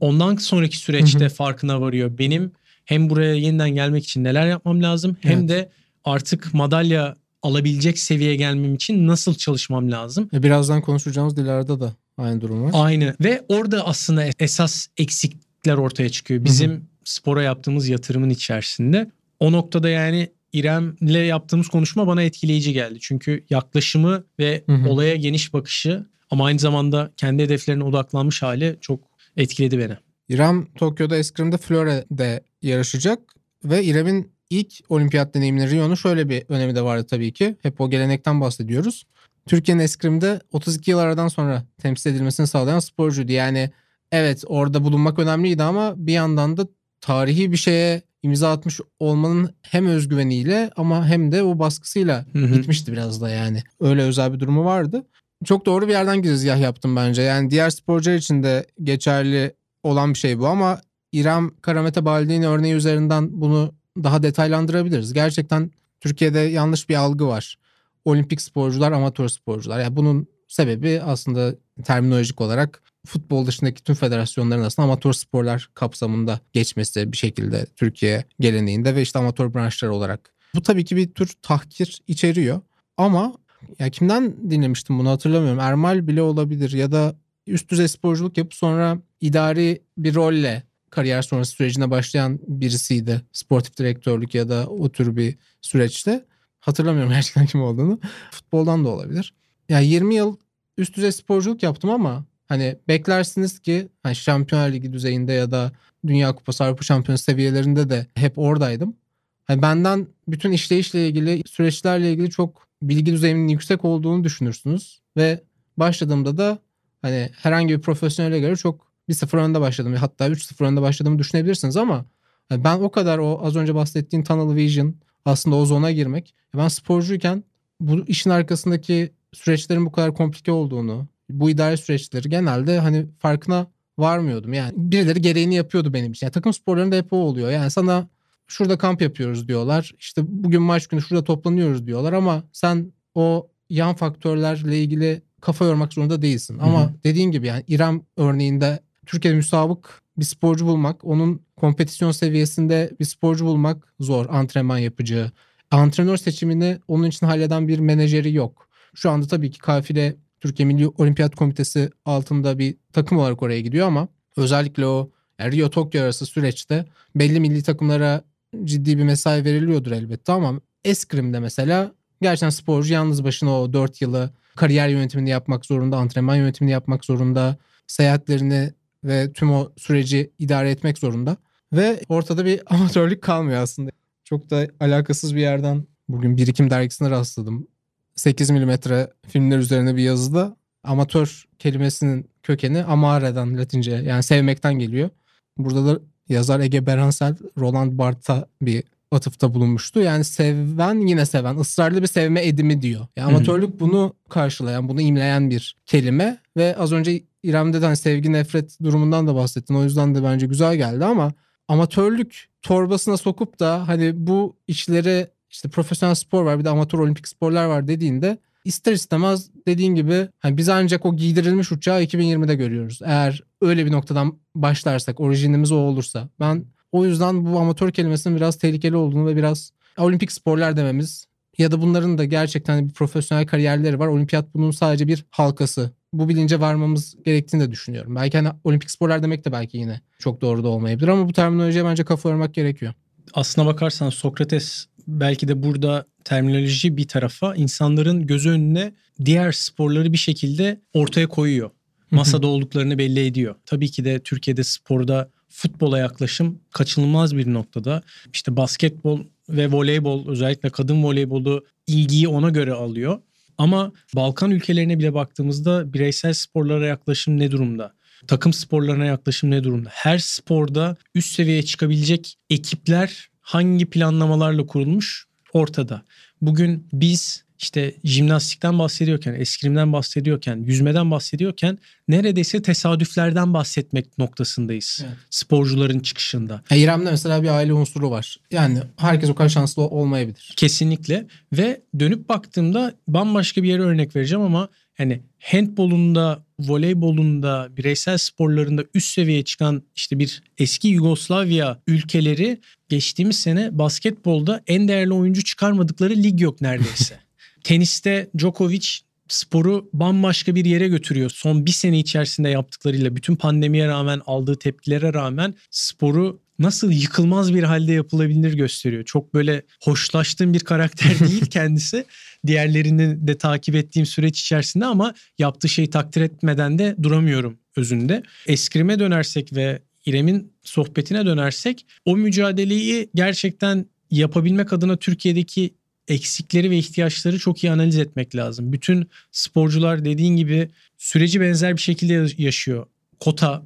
Ondan sonraki süreçte Hı hı. farkına varıyor. Benim hem buraya yeniden gelmek için neler yapmam lazım hem Evet. de artık madalya alabilecek seviyeye gelmem için nasıl çalışmam lazım. E, birazdan konuşacağımız Dilara'da da aynı durum var. Aynı ve orada aslında esas eksiklikler ortaya çıkıyor. Bizim spora yaptığımız yatırımın içerisinde. O noktada yani İrem'le yaptığımız konuşma bana etkileyici geldi. Çünkü yaklaşımı ve Hı hı. olaya geniş bakışı ama aynı zamanda kendi hedeflerine odaklanmış hali çok etkiledi beni. İrem Tokyo'da eskrimde Flore'de yarışacak ve İrem'in ilk olimpiyat deneyimleri Rio'nun şöyle bir önemi de vardı tabii ki. Hep o gelenekten bahsediyoruz. Türkiye'nin eskrimde 32 yıl aradan sonra temsil edilmesini sağlayan sporcuydu. Yani evet orada bulunmak önemliydi ama bir yandan da tarihi bir şeye imza atmış olmanın hem özgüveniyle ama hem de o baskısıyla Hı hı. gitmişti biraz da yani. Öyle özel bir durumu vardı. Çok doğru bir yerden girizgah yaptım bence. Yani diğer sporcular için de geçerli olan bir şey bu ama İrem Karamete Baldini örneği üzerinden bunu daha detaylandırabiliriz. Gerçekten Türkiye'de yanlış bir algı var. Olimpik sporcular, amatör sporcular. Yani bunun sebebi aslında terminolojik olarak futbol dışındaki tüm federasyonların aslında amatör sporlar kapsamında geçmesi bir şekilde Türkiye geleneğinde ve işte amatör branşlar olarak. Bu tabii ki bir tür tahkir içeriyor ama ya kimden dinlemiştim bunu hatırlamıyorum. Ermal bile olabilir ya da üst düzey sporculuk yapıp sonra idari bir rolle kariyer sonrası sürecine başlayan birisiydi. Sportif direktörlük ya da o tür bir süreçte. Hatırlamıyorum gerçekten kim olduğunu. Futboldan da olabilir. Yani 20 yıl üst düzey sporculuk yaptım ama hani beklersiniz ki hani Şampiyonlar Ligi düzeyinde ya da Dünya Kupası Avrupa Şampiyonası seviyelerinde de hep oradaydım. Hani benden bütün işleyişle ilgili süreçlerle ilgili çok bilgi düzeyimin yüksek olduğunu düşünürsünüz ve başladığımda da hani herhangi bir profesyonele göre çok 1-0 önde başladım. Hatta 3-0 önde başladığımı düşünebilirsiniz ama hani ben o kadar o az önce bahsettiğim tunnel vision aslında o zona girmek. Ben sporcuyken bu işin arkasındaki süreçlerin bu kadar komplike olduğunu, bu idare süreçleri genelde hani farkına varmıyordum. Yani birileri gereğini yapıyordu benim için. Yani takım sporlarında hep o oluyor. Yani sana şurada kamp yapıyoruz diyorlar. İşte bugün maç günü şurada toplanıyoruz diyorlar ama sen o yan faktörlerle ilgili kafa yormak zorunda değilsin. Ama Hı hı. dediğin gibi yani İrem örneğinde Türkiye'de müsabık bir sporcu bulmak, onun kompetisyon seviyesinde bir sporcu bulmak zor antrenman yapıcı. Antrenör seçimini onun için halleden bir menajeri yok. Şu anda tabii ki kafile Türkiye Milli Olimpiyat Komitesi altında bir takım olarak oraya gidiyor ama özellikle o yani Rio Tokyo arası süreçte belli milli takımlara ciddi bir mesai veriliyordur elbette ama eskrimde mesela gerçekten sporcu yalnız başına o 4 yılı kariyer yönetimini yapmak zorunda, antrenman yönetimini yapmak zorunda, seyahatlerini ve tüm o süreci idare etmek zorunda. Ve ortada bir amatörlük kalmıyor aslında. Çok da alakasız bir yerden bugün Birikim dergisine rastladım. 8 milimetre filmler üzerine bir yazıda amatör kelimesinin kökeni amare'den latince yani sevmekten geliyor. Burada da yazar Ege Beransel Roland Barthes'a bir atıfta bulunmuştu. Yani seven yine seven ısrarlı bir sevme edimi diyor. Yani amatörlük bunu karşılayan, bunu imleyen bir kelime ve az önce İrem'de de hani sevgi nefret durumundan da bahsettin. O yüzden de bence güzel geldi ama amatörlük torbasına sokup da hani bu işleri işte profesyonel spor var bir de amatör olimpik sporlar var dediğinde ister istemez dediğin gibi hani biz ancak o giydirilmiş uçağı 2020'de görüyoruz. Eğer öyle bir noktadan başlarsak orijinimiz o olursa. Ben o yüzden bu amatör kelimesinin biraz tehlikeli olduğunu ve biraz olimpik sporlar dememiz ya da bunların da gerçekten bir profesyonel kariyerleri var. Olimpiyat bunun sadece bir halkası. Bu bilince varmamız gerektiğini de düşünüyorum. Belki hani olimpik sporlar demek de belki yine çok doğru da olmayabilir ama bu terminolojiye bence kafa yormak gerekiyor. Aslına bakarsan Sokrates belki de burada terminoloji bir tarafa insanların gözü önüne diğer sporları bir şekilde ortaya koyuyor. Masada olduklarını belli ediyor. Tabii ki de Türkiye'de sporda futbola yaklaşım kaçınılmaz bir noktada. İşte basketbol ve voleybol özellikle kadın voleybolu ilgiyi ona göre alıyor. Ama Balkan ülkelerine bile baktığımızda bireysel sporlara yaklaşım ne durumda? Takım sporlarına yaklaşım ne durumda? Her sporda üst seviyeye çıkabilecek ekipler hangi planlamalarla kurulmuş ortada. Bugün biz işte jimnastikten bahsediyorken, eskrimden bahsediyorken, yüzmeden bahsediyorken neredeyse tesadüflerden bahsetmek noktasındayız. Evet. Sporcuların çıkışında. Ya İrem'de mesela bir aile unsuru var. Yani herkes o kadar şanslı olmayabilir. Kesinlikle ve dönüp baktığımda bambaşka bir yere örnek vereceğim ama hani handbolunda, voleybolunda, bireysel sporlarında üst seviyeye çıkan işte bir eski Yugoslavya ülkeleri geçtiğimiz sene basketbolda en değerli oyuncu çıkarmadıkları lig yok neredeyse. Teniste Djokovic sporu bambaşka bir yere götürüyor. Son bir sene içerisinde yaptıklarıyla bütün pandemiye rağmen aldığı tepkilere rağmen sporu nasıl yıkılmaz bir halde yapılabilir gösteriyor. Çok böyle hoşlaştığım bir karakter değil kendisi. Diğerlerini de takip ettiğim süreç içerisinde ama yaptığı şeyi takdir etmeden de duramıyorum özünde. Eskrime dönersek ve İrem'in sohbetine dönersek o mücadeleyi gerçekten yapabilmek adına Türkiye'deki eksikleri ve ihtiyaçları çok iyi analiz etmek lazım. Bütün sporcular dediğin gibi süreci benzer bir şekilde yaşıyor. Kota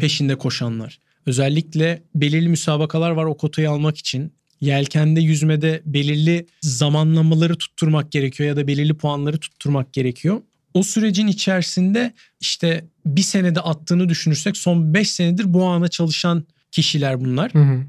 peşinde koşanlar. Özellikle belirli müsabakalar var o kotayı almak için. Yelkende yüzmede belirli zamanlamaları tutturmak gerekiyor ya da belirli puanları tutturmak gerekiyor. O sürecin içerisinde işte bir senede attığını düşünürsek son 5 senedir bu ana çalışan kişiler bunlar. Hı hı.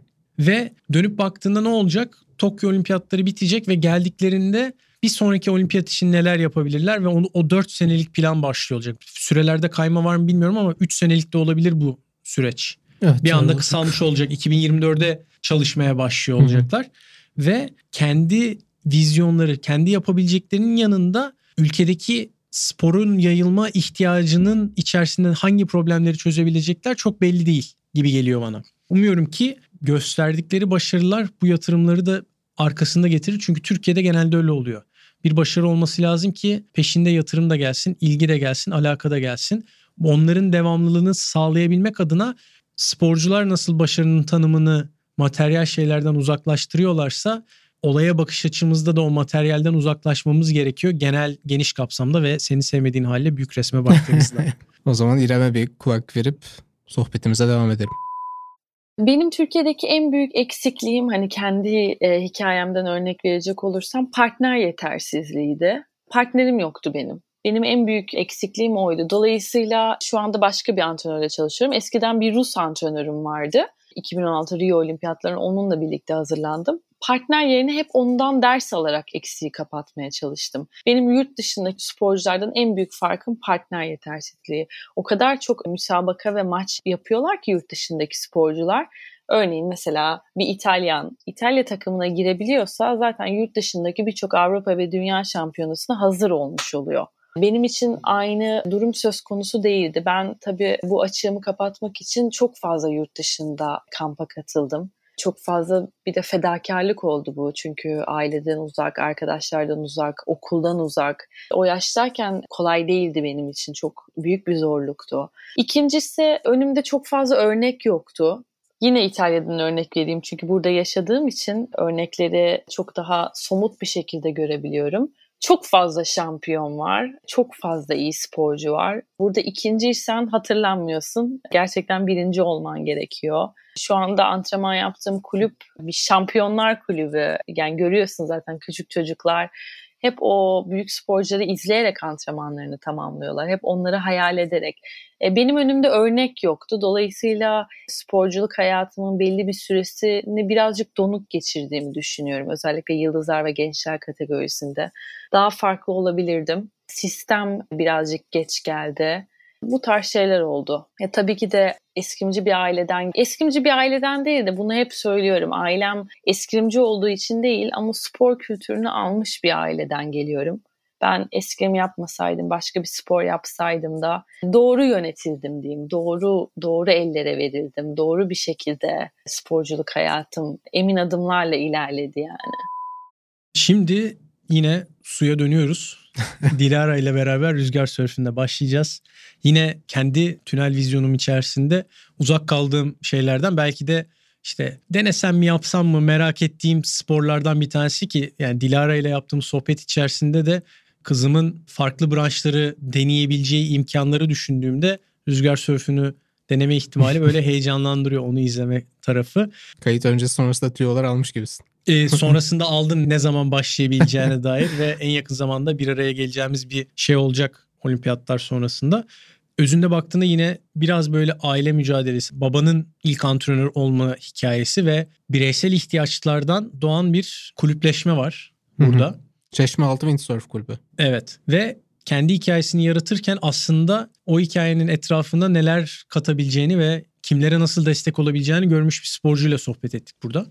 Ve dönüp baktığında ne olacak? Tokyo Olimpiyatları bitecek ve geldiklerinde bir sonraki olimpiyat için neler yapabilirler ve onu o 4 senelik plan başlıyor olacak. Sürelerde kayma var mı bilmiyorum ama 3 senelik de olabilir bu süreç. Evet, bir anda kısalmış olacak. 2024'de çalışmaya başlıyor olacaklar. Hı-hı. Ve kendi vizyonları, kendi yapabileceklerinin yanında ülkedeki sporun yayılma ihtiyacının içerisinde hangi problemleri çözebilecekler çok belli değil gibi geliyor bana. Umuyorum ki gösterdikleri başarılar bu yatırımları da arkasında getirir. Çünkü Türkiye'de genelde öyle oluyor. Bir başarı olması lazım ki peşinde yatırım da gelsin, ilgi de gelsin, alaka da gelsin. Onların devamlılığını sağlayabilmek adına sporcular nasıl başarının tanımını materyal şeylerden uzaklaştırıyorlarsa olaya bakış açımızda da o materyalden uzaklaşmamız gerekiyor. Genel geniş kapsamda ve seni sevmediğin halde büyük resme baktığımızda. o zaman İrem'e bir kulak verip sohbetimize devam edelim. Benim Türkiye'deki en büyük eksikliğim hani kendi e, hikayemden örnek verecek olursam partner yetersizliğiydi. Partnerim yoktu benim. Benim en büyük eksikliğim oydu. Dolayısıyla şu anda başka bir antrenörle çalışıyorum. Eskiden bir Rus antrenörüm vardı. 2016 Rio Olimpiyatlarına onunla birlikte hazırlandım. partner yerine hep ondan ders alarak eksiği kapatmaya çalıştım. Benim yurt dışındaki sporculardan en büyük farkım partner yetersizliği. O kadar çok müsabaka ve maç yapıyorlar ki yurt dışındaki sporcular. Örneğin mesela bir İtalyan İtalya takımına girebiliyorsa zaten yurt dışındaki birçok Avrupa ve Dünya Şampiyonası'na hazır olmuş oluyor. Benim için aynı durum söz konusu değildi. Ben tabii bu açığımı kapatmak için çok fazla yurt dışında kampa katıldım. Çok fazla bir de fedakarlık oldu bu. Çünkü aileden uzak, arkadaşlardan uzak, okuldan uzak. O yaştayken kolay değildi benim için. Çok büyük bir zorluktu. İkincisi önümde çok fazla örnek yoktu. Yine İtalya'dan örnek vereyim çünkü burada yaşadığım için örnekleri çok daha somut bir şekilde görebiliyorum. Çok fazla şampiyon var, çok fazla iyi sporcu var. Burada ikinciysen hatırlanmıyorsun. Gerçekten birinci olman gerekiyor. Şu anda antrenman yaptığım kulüp bir şampiyonlar kulübü. Yani görüyorsun zaten küçük çocuklar hep o büyük sporcuları izleyerek antrenmanlarını tamamlıyorlar. Hep onları hayal ederek. E, benim önümde örnek yoktu. Dolayısıyla sporculuk hayatımın belli bir süresini birazcık donuk geçirdiğimi düşünüyorum. Özellikle yıldızlar ve gençler kategorisinde. Daha farklı olabilirdim. Sistem birazcık geç geldi. Bu tarz şeyler oldu. Ya tabii ki de eskimci bir aileden, eskimci bir aileden değil de bunu hep söylüyorum. Ailem eskrimci olduğu için değil ama spor kültürünü almış bir aileden geliyorum. Ben eskrim yapmasaydım, başka bir spor yapsaydım da doğru yönetildim diyeyim. Doğru doğru ellere verildim. Doğru bir şekilde sporculuk hayatım emin adımlarla ilerledi yani. Şimdi yine suya dönüyoruz. Dilara ile beraber rüzgar sörfünde başlayacağız. Yine kendi tünel vizyonum içerisinde uzak kaldığım şeylerden belki de işte denesem mi yapsam mı merak ettiğim sporlardan bir tanesi ki yani Dilara ile yaptığım sohbet içerisinde de kızımın farklı branşları deneyebileceği imkanları düşündüğümde rüzgar sörfünü deneme ihtimali böyle heyecanlandırıyor onu izleme tarafı. Kayıt öncesi sonrasında tüyolar almış gibisin. E, sonrasında aldım ne zaman başlayabileceğine dair ve en yakın zamanda bir araya geleceğimiz bir şey olacak olimpiyatlar sonrasında. Özünde baktığında yine biraz böyle aile mücadelesi, babanın ilk antrenör olma hikayesi ve bireysel ihtiyaçlardan doğan bir kulüpleşme var burada. Hı hı. Çeşmealtı Windsurf Kulübü. Evet ve kendi hikayesini yaratırken aslında o hikayenin etrafında neler katabileceğini ve kimlere nasıl destek olabileceğini görmüş bir sporcuyla sohbet ettik burada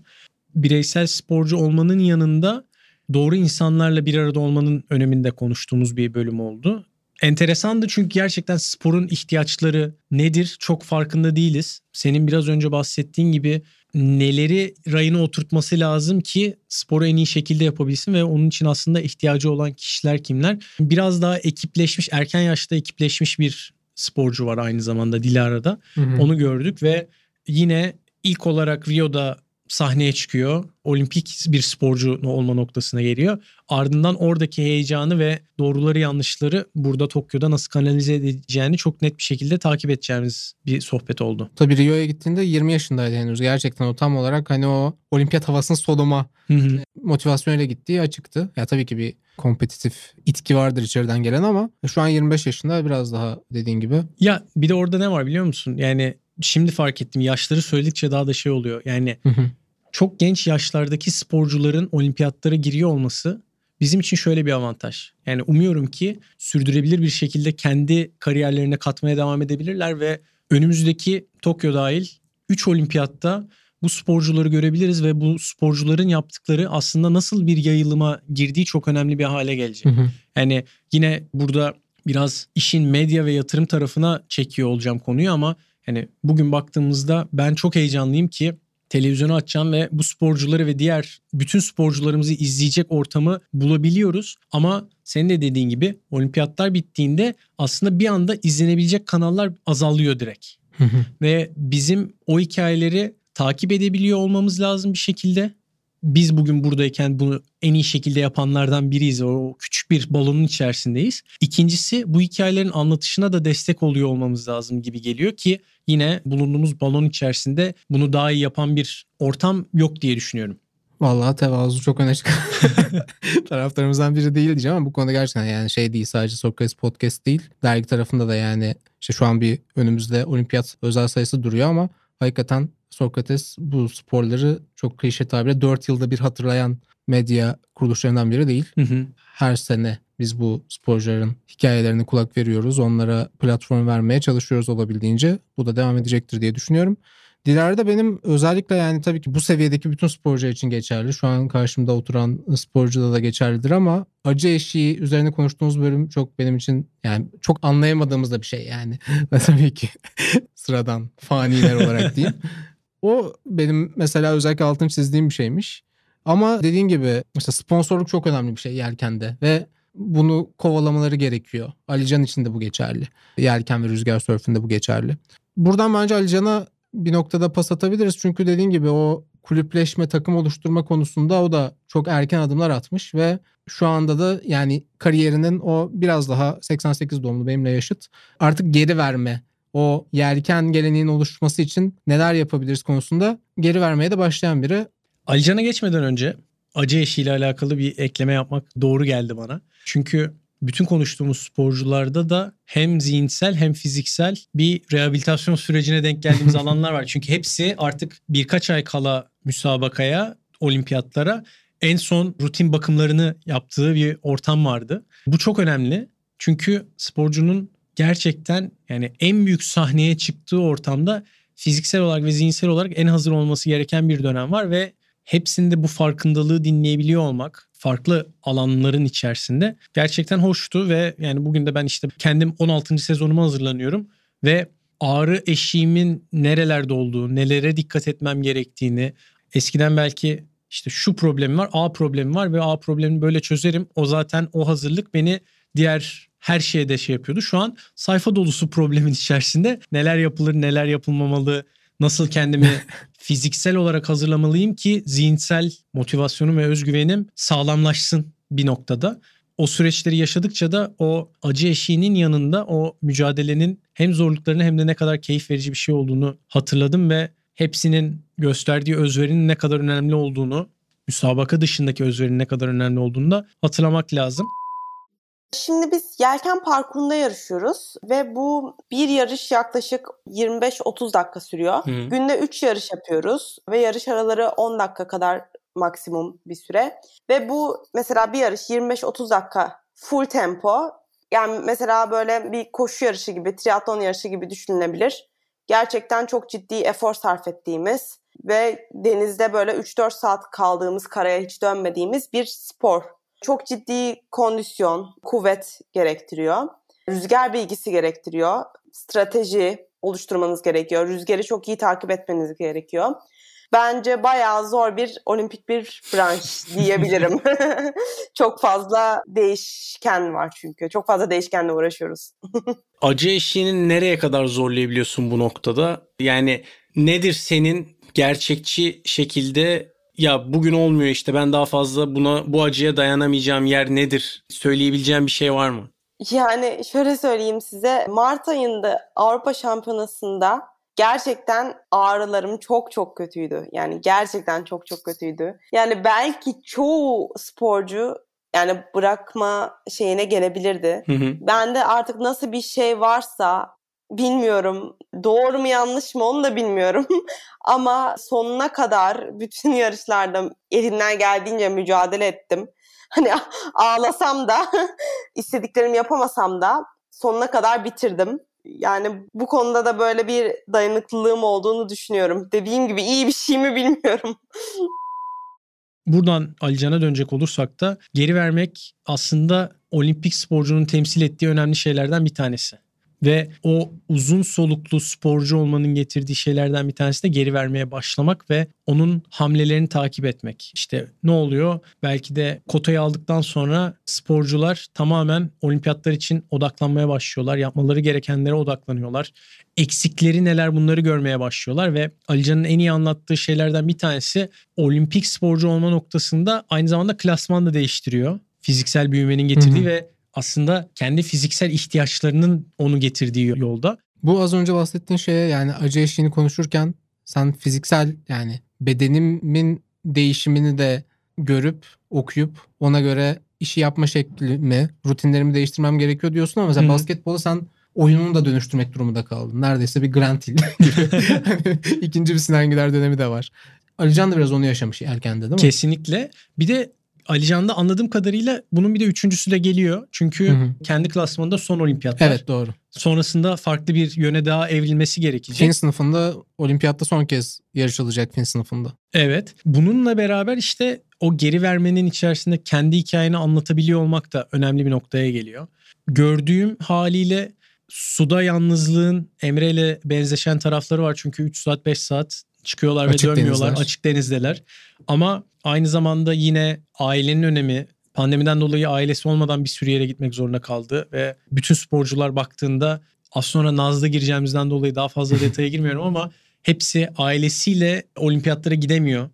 bireysel sporcu olmanın yanında doğru insanlarla bir arada olmanın öneminde konuştuğumuz bir bölüm oldu. Enteresandı çünkü gerçekten sporun ihtiyaçları nedir çok farkında değiliz. Senin biraz önce bahsettiğin gibi neleri rayına oturtması lazım ki sporu en iyi şekilde yapabilsin ve onun için aslında ihtiyacı olan kişiler kimler? Biraz daha ekipleşmiş, erken yaşta ekipleşmiş bir sporcu var aynı zamanda Dilara'da. Hı hı. Onu gördük ve yine ilk olarak Rio'da sahneye çıkıyor. Olimpik bir sporcu olma noktasına geliyor. Ardından oradaki heyecanı ve doğruları yanlışları burada Tokyo'da nasıl kanalize edeceğini çok net bir şekilde takip edeceğimiz bir sohbet oldu. Tabii Rio'ya gittiğinde 20 yaşındaydı henüz. Gerçekten o tam olarak hani o olimpiyat havasını soluma motivasyonuyla gittiği açıktı. Ya tabii ki bir kompetitif itki vardır içeriden gelen ama şu an 25 yaşında biraz daha dediğin gibi. Ya bir de orada ne var biliyor musun? Yani şimdi fark ettim yaşları söyledikçe daha da şey oluyor. Yani hı hı çok genç yaşlardaki sporcuların olimpiyatlara giriyor olması bizim için şöyle bir avantaj. Yani umuyorum ki sürdürebilir bir şekilde kendi kariyerlerine katmaya devam edebilirler ve önümüzdeki Tokyo dahil 3 olimpiyatta bu sporcuları görebiliriz ve bu sporcuların yaptıkları aslında nasıl bir yayılıma girdiği çok önemli bir hale gelecek. Hı hı. Yani yine burada biraz işin medya ve yatırım tarafına çekiyor olacağım konuyu ama hani bugün baktığımızda ben çok heyecanlıyım ki televizyonu açacağım ve bu sporcuları ve diğer bütün sporcularımızı izleyecek ortamı bulabiliyoruz. Ama senin de dediğin gibi olimpiyatlar bittiğinde aslında bir anda izlenebilecek kanallar azalıyor direkt. ve bizim o hikayeleri takip edebiliyor olmamız lazım bir şekilde. Biz bugün buradayken bunu en iyi şekilde yapanlardan biriyiz. O küçük bir balonun içerisindeyiz. İkincisi bu hikayelerin anlatışına da destek oluyor olmamız lazım gibi geliyor ki yine bulunduğumuz balon içerisinde bunu daha iyi yapan bir ortam yok diye düşünüyorum. Vallahi tevazu çok öne çıkan taraflarımızdan biri değil diyeceğim ama bu konuda gerçekten yani şey değil sadece Sokrates Podcast değil. Dergi tarafında da yani işte şu an bir önümüzde olimpiyat özel sayısı duruyor ama hakikaten Sokrates bu sporları çok klişe tabirle 4 yılda bir hatırlayan medya kuruluşlarından biri değil. Hı hı. Her sene biz bu sporcuların hikayelerine kulak veriyoruz. Onlara platform vermeye çalışıyoruz olabildiğince. Bu da devam edecektir diye düşünüyorum. Dilara'da benim özellikle yani tabii ki bu seviyedeki bütün sporcular için geçerli. Şu an karşımda oturan sporcuda da geçerlidir ama acı eşiği üzerine konuştuğumuz bölüm çok benim için yani çok anlayamadığımız da bir şey yani. Ve tabii ki sıradan faniler olarak diyeyim. O benim mesela özellikle altını çizdiğim bir şeymiş. Ama dediğin gibi mesela sponsorluk çok önemli bir şey yelkende ve bunu kovalamaları gerekiyor. Alican için de bu geçerli. Yelken ve rüzgar sörfünde bu geçerli. Buradan bence Alican'a bir noktada pas atabiliriz. Çünkü dediğin gibi o kulüpleşme, takım oluşturma konusunda o da çok erken adımlar atmış ve şu anda da yani kariyerinin o biraz daha 88 doğumlu benimle yaşıt artık geri verme o yelken geleneğin oluşması için neler yapabiliriz konusunda geri vermeye de başlayan biri. Alican'a geçmeden önce acı eşiğiyle alakalı bir ekleme yapmak doğru geldi bana. Çünkü bütün konuştuğumuz sporcularda da hem zihinsel hem fiziksel bir rehabilitasyon sürecine denk geldiğimiz alanlar var. Çünkü hepsi artık birkaç ay kala müsabakaya, olimpiyatlara en son rutin bakımlarını yaptığı bir ortam vardı. Bu çok önemli. Çünkü sporcunun gerçekten yani en büyük sahneye çıktığı ortamda fiziksel olarak ve zihinsel olarak en hazır olması gereken bir dönem var ve hepsinde bu farkındalığı dinleyebiliyor olmak farklı alanların içerisinde gerçekten hoştu ve yani bugün de ben işte kendim 16. sezonuma hazırlanıyorum ve ağrı eşiğimin nerelerde olduğu, nelere dikkat etmem gerektiğini eskiden belki işte şu problemi var, A problemi var ve A problemini böyle çözerim. O zaten o hazırlık beni diğer her şeye de şey yapıyordu. Şu an sayfa dolusu problemin içerisinde neler yapılır, neler yapılmamalı, nasıl kendimi fiziksel olarak hazırlamalıyım ki zihinsel motivasyonum ve özgüvenim sağlamlaşsın bir noktada. O süreçleri yaşadıkça da o acı eşiğinin yanında o mücadelenin hem zorluklarını hem de ne kadar keyif verici bir şey olduğunu hatırladım ve hepsinin gösterdiği özverinin ne kadar önemli olduğunu, müsabaka dışındaki özverinin ne kadar önemli olduğunu da hatırlamak lazım. Şimdi biz yelken parkurunda yarışıyoruz ve bu bir yarış yaklaşık 25-30 dakika sürüyor. Hı. Günde 3 yarış yapıyoruz ve yarış araları 10 dakika kadar maksimum bir süre. Ve bu mesela bir yarış 25-30 dakika full tempo. Yani mesela böyle bir koşu yarışı gibi, triatlon yarışı gibi düşünülebilir. Gerçekten çok ciddi efor sarf ettiğimiz ve denizde böyle 3-4 saat kaldığımız, karaya hiç dönmediğimiz bir spor çok ciddi kondisyon, kuvvet gerektiriyor. Rüzgar bilgisi gerektiriyor. Strateji oluşturmanız gerekiyor. Rüzgarı çok iyi takip etmeniz gerekiyor. Bence bayağı zor bir olimpik bir branş diyebilirim. çok fazla değişken var çünkü. Çok fazla değişkenle uğraşıyoruz. Acı eşiğini nereye kadar zorlayabiliyorsun bu noktada? Yani nedir senin gerçekçi şekilde ya bugün olmuyor işte ben daha fazla buna bu acıya dayanamayacağım yer nedir? Söyleyebileceğim bir şey var mı? Yani şöyle söyleyeyim size Mart ayında Avrupa Şampiyonası'nda gerçekten ağrılarım çok çok kötüydü. Yani gerçekten çok çok kötüydü. Yani belki çoğu sporcu yani bırakma şeyine gelebilirdi. Hı hı. Bende artık nasıl bir şey varsa bilmiyorum. Doğru mu yanlış mı onu da bilmiyorum. Ama sonuna kadar bütün yarışlarda elimden geldiğince mücadele ettim. Hani ağlasam da istediklerimi yapamasam da sonuna kadar bitirdim. Yani bu konuda da böyle bir dayanıklılığım olduğunu düşünüyorum. Dediğim gibi iyi bir şey mi bilmiyorum. Buradan Alican'a dönecek olursak da geri vermek aslında olimpik sporcunun temsil ettiği önemli şeylerden bir tanesi. Ve o uzun soluklu sporcu olmanın getirdiği şeylerden bir tanesi de geri vermeye başlamak ve onun hamlelerini takip etmek. İşte ne oluyor? Belki de kotayı aldıktan sonra sporcular tamamen olimpiyatlar için odaklanmaya başlıyorlar. Yapmaları gerekenlere odaklanıyorlar. Eksikleri neler bunları görmeye başlıyorlar ve Alican'ın en iyi anlattığı şeylerden bir tanesi olimpik sporcu olma noktasında aynı zamanda klasman da değiştiriyor. Fiziksel büyümenin getirdiği Hı hı. ve aslında kendi fiziksel ihtiyaçlarının onu getirdiği yolda. Bu az önce bahsettiğin şeye yani acı eşiğini konuşurken sen fiziksel yani bedenimin değişimini de görüp okuyup ona göre işi yapma şeklimi, rutinlerimi değiştirmem gerekiyor diyorsun ama mesela Hı basketbolu sen oyununu da dönüştürmek durumunda kaldı. Neredeyse bir Grant Hill gibi. İkinci bir Sinan Güler dönemi de var. Alican da biraz onu yaşamış erken de değil mi? Kesinlikle. Bir de Alican'da anladığım kadarıyla bunun bir de üçüncüsü de geliyor. Çünkü Hı hı. kendi klasmanında son olimpiyatlar. Evet doğru. Sonrasında farklı bir yöne daha evrilmesi gerekecek. Fin sınıfında olimpiyatta son kez yarışılacak fin sınıfında. Evet. Bununla beraber işte o geri vermenin içerisinde kendi hikayeni anlatabiliyor olmak da önemli bir noktaya geliyor. Gördüğüm haliyle suda yalnızlığın Emre ile benzeşen tarafları var. Çünkü 3 saat 5 saat çıkıyorlar Açık ve dönmüyorlar. denizler. Açık denizdeler. Ama aynı zamanda yine ailenin önemi pandemiden dolayı ailesi olmadan bir sürü yere gitmek zorunda kaldı ve bütün sporcular baktığında az sonra Naz'da gireceğimizden dolayı daha fazla detaya girmiyorum ama hepsi ailesiyle olimpiyatlara gidemiyor.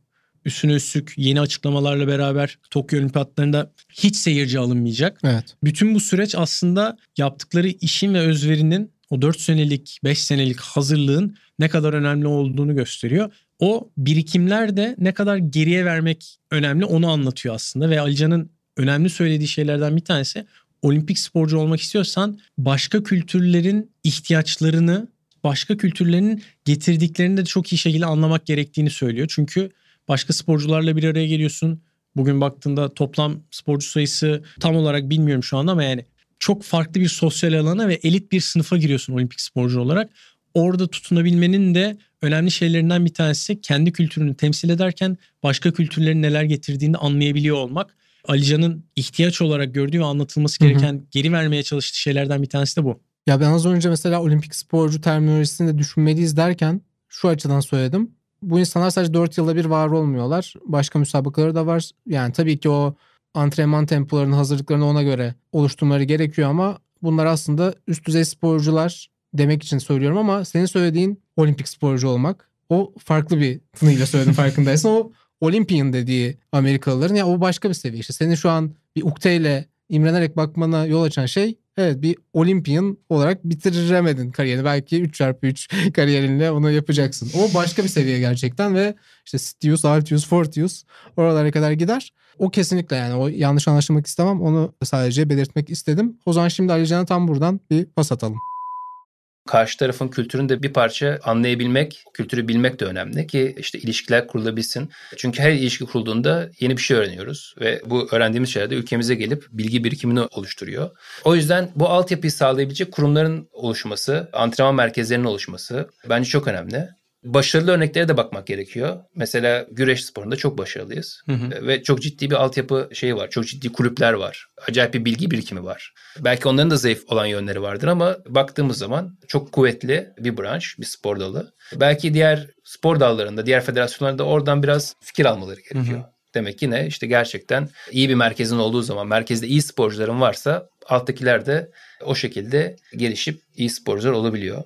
Üstüne üstlük yeni açıklamalarla beraber Tokyo Olimpiyatlarında hiç seyirci alınmayacak. Evet. Bütün bu süreç aslında yaptıkları işin ve özverinin o 4 senelik 5 senelik hazırlığın ne kadar önemli olduğunu gösteriyor. O birikimler de ne kadar geriye vermek önemli onu anlatıyor aslında ve Alican'ın önemli söylediği şeylerden bir tanesi olimpik sporcu olmak istiyorsan başka kültürlerin ihtiyaçlarını başka kültürlerin getirdiklerini de çok iyi şekilde anlamak gerektiğini söylüyor. Çünkü başka sporcularla bir araya geliyorsun. Bugün baktığında toplam sporcu sayısı tam olarak bilmiyorum şu anda ama yani çok farklı bir sosyal alana ve elit bir sınıfa giriyorsun olimpik sporcu olarak. Orada tutunabilmenin de önemli şeylerinden bir tanesi kendi kültürünü temsil ederken başka kültürlerin neler getirdiğini anlayabiliyor olmak. Alican'ın ihtiyaç olarak gördüğü ve anlatılması Hı hı. gereken geri vermeye çalıştığı şeylerden bir tanesi de bu. Ya ben az önce mesela olimpik sporcu terminolojisini de düşünmeliyiz derken şu açıdan söyledim. Bu insanlar sadece 4 yılda bir var olmuyorlar. Başka müsabakaları da var. Yani tabii ki o antrenman tempolarını, hazırlıklarını ona göre oluşturmaları gerekiyor ama bunlar aslında üst düzey sporcular demek için söylüyorum ama senin söylediğin olimpik sporcu olmak o farklı bir tınıyla söyledim farkındaysan. O Olympian dediği Amerikalıların ya o başka bir seviye. İşte senin şu an bir ukteyle imrenerek bakmana yol açan şey evet bir Olympian olarak bitiremedin kariyerini. Belki 3x3 kariyerinle onu yapacaksın. O başka bir seviye gerçekten ve işte Stius, Altius, Fortius oralara kadar gider. O kesinlikle yani o yanlış anlaşılmak istemem. Onu sadece belirtmek istedim. O zaman şimdi Ali Can'a tam buradan bir pas atalım. Karşı tarafın kültürünü de bir parça anlayabilmek, kültürü bilmek de önemli ki işte ilişkiler kurulabilsin. Çünkü her ilişki kurulduğunda yeni bir şey öğreniyoruz ve bu öğrendiğimiz şeyler de ülkemize gelip bilgi birikimini oluşturuyor. O yüzden bu altyapıyı sağlayabilecek kurumların oluşması, antrenman merkezlerinin oluşması bence çok önemli. Başarılı örneklere de bakmak gerekiyor. Mesela güreş sporunda çok başarılıyız. Hı hı. Ve çok ciddi bir altyapı şeyi var. Çok ciddi kulüpler var. Acayip bir bilgi birikimi var. Belki onların da zayıf olan yönleri vardır ama baktığımız zaman çok kuvvetli bir branş, bir spor dalı. Belki diğer spor dallarında, diğer federasyonlarda oradan biraz fikir almaları gerekiyor. Hı hı. Demek ki ne? İşte gerçekten iyi bir merkezin olduğu zaman, merkezde iyi sporcuların varsa alttakiler de o şekilde gelişip iyi sporcular olabiliyor.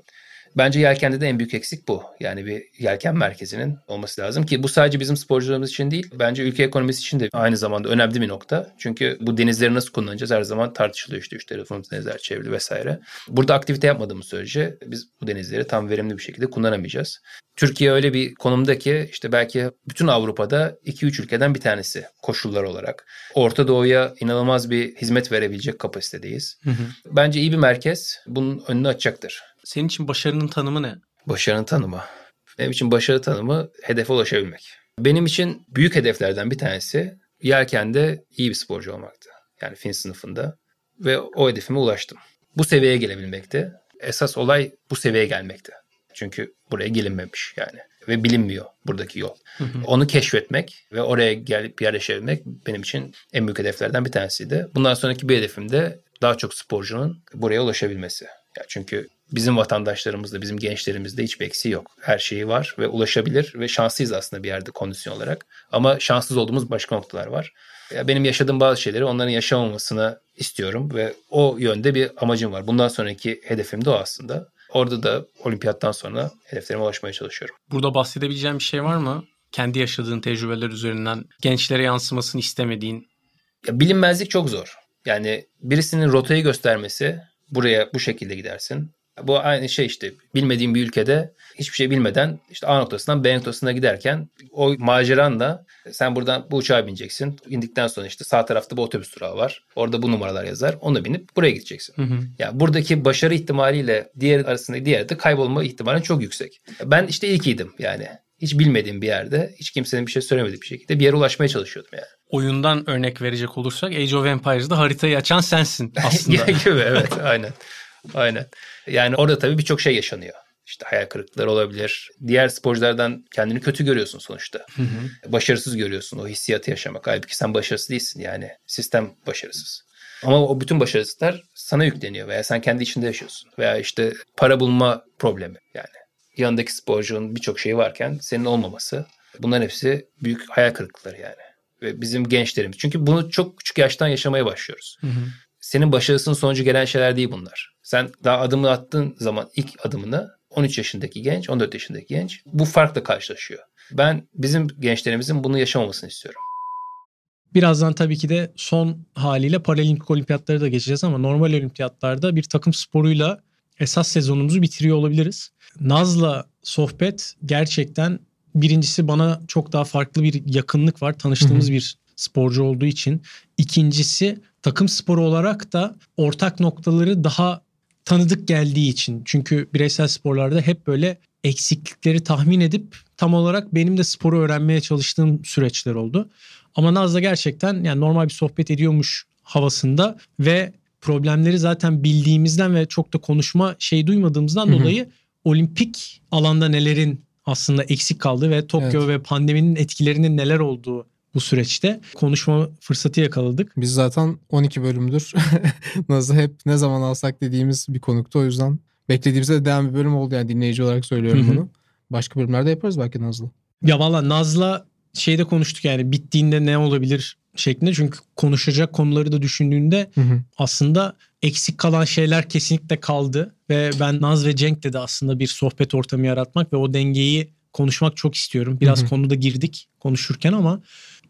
Bence yelkende de en büyük eksik bu. Yani bir yelken merkezinin olması lazım ki bu sadece bizim sporcularımız için değil. Bence ülke ekonomisi için de aynı zamanda önemli bir nokta. Çünkü bu denizleri nasıl kullanacağız her zaman tartışılıyor işte üç tarafımız denizler çevrili vesaire. Burada aktivite yapmadığımız sürece biz bu denizleri tam verimli bir şekilde kullanamayacağız. Türkiye öyle bir konumda ki işte belki bütün Avrupa'da 2-3 ülkeden bir tanesi koşullar olarak. Orta Doğu'ya inanılmaz bir hizmet verebilecek kapasitedeyiz. Hı hı. Bence iyi bir merkez bunun önünü açacaktır. Senin için başarının tanımı ne? Başarının tanımı. Benim için başarı tanımı hedefe ulaşabilmek. Benim için büyük hedeflerden bir tanesi yelkende iyi bir sporcu olmaktı. Yani fin sınıfında. Ve o hedefime ulaştım. Bu seviyeye gelebilmekti. Esas olay bu seviyeye gelmekti. Çünkü buraya gelinmemiş yani. Ve bilinmiyor buradaki yol. Hı hı. Onu keşfetmek ve oraya gelip yerleşebilmek benim için en büyük hedeflerden bir tanesiydi. Bundan sonraki bir hedefim de daha çok sporcunun buraya ulaşabilmesi. Ya çünkü bizim vatandaşlarımızda, bizim gençlerimizde hiçbir eksiği yok. Her şeyi var ve ulaşabilir ve şanslıyız aslında bir yerde kondisyon olarak. Ama şanssız olduğumuz başka noktalar var. Ya benim yaşadığım bazı şeyleri onların yaşamamasını istiyorum ve o yönde bir amacım var. Bundan sonraki hedefim de o aslında. Orada da olimpiyattan sonra hedeflerime ulaşmaya çalışıyorum. Burada bahsedebileceğim bir şey var mı? Kendi yaşadığın tecrübeler üzerinden gençlere yansımasını istemediğin. Ya bilinmezlik çok zor. Yani birisinin rotayı göstermesi buraya bu şekilde gidersin. Bu aynı şey işte bilmediğin bir ülkede hiçbir şey bilmeden işte A noktasından B noktasına giderken o maceranla sen buradan bu uçağa bineceksin. İndikten sonra işte sağ tarafta bu otobüs durağı var. Orada bu numaralar yazar. Onu binip buraya gideceksin. Hı hı. Yani buradaki başarı ihtimaliyle diğer arasındaki diğer de kaybolma ihtimali çok yüksek. Ben işte ilkiydim yani. Hiç bilmediğim bir yerde, hiç kimsenin bir şey söylemediği bir şekilde bir yere ulaşmaya çalışıyordum yani. Oyundan örnek verecek olursak Age of Empires'da haritayı açan sensin aslında. gibi evet aynen. Aynen. Yani orada tabii birçok şey yaşanıyor. İşte hayal kırıklıkları olabilir. Diğer sporculardan kendini kötü görüyorsun sonuçta. Hı hı. Başarısız görüyorsun o hissiyatı yaşamak. Halbuki sen başarısız değilsin yani. Sistem başarısız. Ama o bütün başarısızlıklar sana yükleniyor veya sen kendi içinde yaşıyorsun. Veya işte para bulma problemi yani. Yanındaki sporcunun birçok şeyi varken senin olmaması. Bunların hepsi büyük hayal kırıklıkları yani. Ve bizim gençlerimiz. Çünkü bunu çok küçük yaştan yaşamaya başlıyoruz. Hı hı. Senin başarısının sonucu gelen şeyler değil bunlar. Sen daha adımını attığın zaman ilk adımını 13 yaşındaki genç, 14 yaşındaki genç bu farkla karşılaşıyor. Ben bizim gençlerimizin bunu yaşamamasını istiyorum. Birazdan tabii ki de son haliyle Paralimpik Olimpiyatları da geçeceğiz ama normal olimpiyatlarda bir takım sporuyla esas sezonumuzu bitiriyor olabiliriz. Naz'la sohbet gerçekten birincisi bana çok daha farklı bir yakınlık var. Tanıştığımız bir sporcu olduğu için. İkincisi takım sporu olarak da ortak noktaları daha tanıdık geldiği için. Çünkü bireysel sporlarda hep böyle eksiklikleri tahmin edip tam olarak benim de sporu öğrenmeye çalıştığım süreçler oldu. Ama Naz'la gerçekten yani normal bir sohbet ediyormuş havasında ve problemleri zaten bildiğimizden ve çok da konuşma şey duymadığımızdan Hı hı. dolayı olimpik alanda nelerin aslında eksik kaldığı ve Tokyo Evet. ve pandeminin etkilerinin neler olduğu bu süreçte konuşma fırsatı yakaladık. Biz zaten 12 bölümdür Naz'ı hep ne zaman alsak dediğimiz bir konuktu. O yüzden beklediğimizde de devam bir bölüm oldu yani dinleyici olarak söylüyorum Hı hı. bunu. Başka bölümlerde yaparız belki Naz'la. Ya valla Naz'la şeyde konuştuk yani bittiğinde ne olabilir şeklinde. Çünkü konuşacak konuları da düşündüğünde Hı hı. aslında eksik kalan şeyler kesinlikle kaldı. Ve ben Naz ve Cenk'le de aslında bir sohbet ortamı yaratmak ve o dengeyi konuşmak çok istiyorum. Biraz Hı hı. konuda girdik konuşurken ama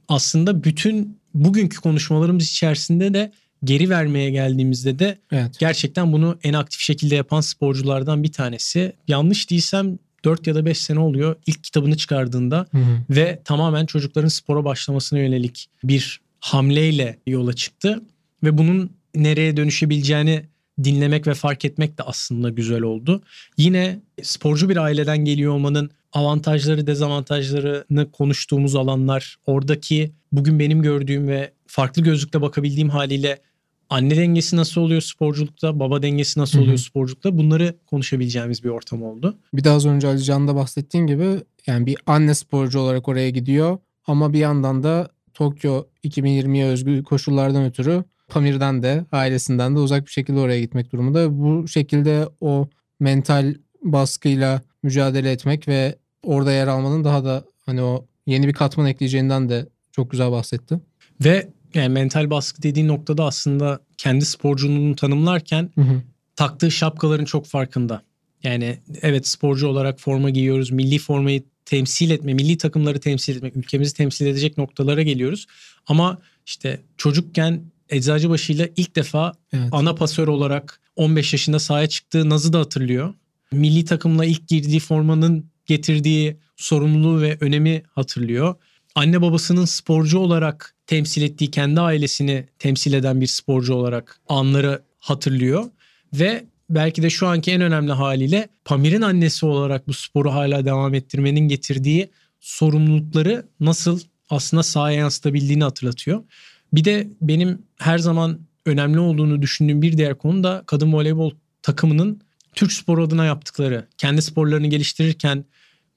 aslında bütün bugünkü konuşmalarımız içerisinde de geri vermeye geldiğimizde de Evet. gerçekten bunu en aktif şekilde yapan sporculardan bir tanesi. Yanlış değilsem 4 ya da 5 sene oluyor ilk kitabını çıkardığında Hı hı. ve tamamen çocukların spora başlamasına yönelik bir hamleyle yola çıktı ve bunun nereye dönüşebileceğini dinlemek ve fark etmek de aslında güzel oldu. Yine sporcu bir aileden geliyor olmanın avantajları, dezavantajlarını konuştuğumuz alanlar, oradaki bugün benim gördüğüm ve farklı gözlükle bakabildiğim haliyle anne dengesi nasıl oluyor sporculukta, baba dengesi nasıl oluyor sporculukta bunları konuşabileceğimiz bir ortam oldu. Bir de az önce Ali Can'da bahsettiğin gibi yani bir anne sporcu olarak oraya gidiyor ama bir yandan da Tokyo 2020'ye özgü koşullardan ötürü Pamir'den de ailesinden de uzak bir şekilde oraya gitmek durumunda. Bu şekilde o mental baskıyla mücadele etmek ve orada yer almanın daha da hani o yeni bir katman ekleyeceğinden de çok güzel bahsetti. Ve yani mental baskı dediği noktada aslında kendi sporculuğunu tanımlarken Hı hı. taktığı şapkaların çok farkında. Yani evet sporcu olarak forma giyiyoruz. Milli formayı temsil etme, milli takımları temsil etmek, ülkemizi temsil edecek noktalara geliyoruz. Ama işte çocukken Eczacıbaşı'yla ilk defa Evet. ana pasör olarak 15 yaşında sahaya çıktığı Naz'ı da hatırlıyor. Milli takımla ilk girdiği formanın getirdiği sorumluluğu ve önemi hatırlıyor. Anne babasının sporcu olarak temsil ettiği kendi ailesini temsil eden bir sporcu olarak anları hatırlıyor. Ve belki de şu anki en önemli haliyle Pamir'in annesi olarak bu sporu hala devam ettirmenin getirdiği sorumlulukları nasıl aslında sahaya yansıtabildiğini hatırlatıyor. Bir de benim her zaman önemli olduğunu düşündüğüm bir diğer konu da kadın voleybol takımının Türk spor adına yaptıkları. Kendi sporlarını geliştirirken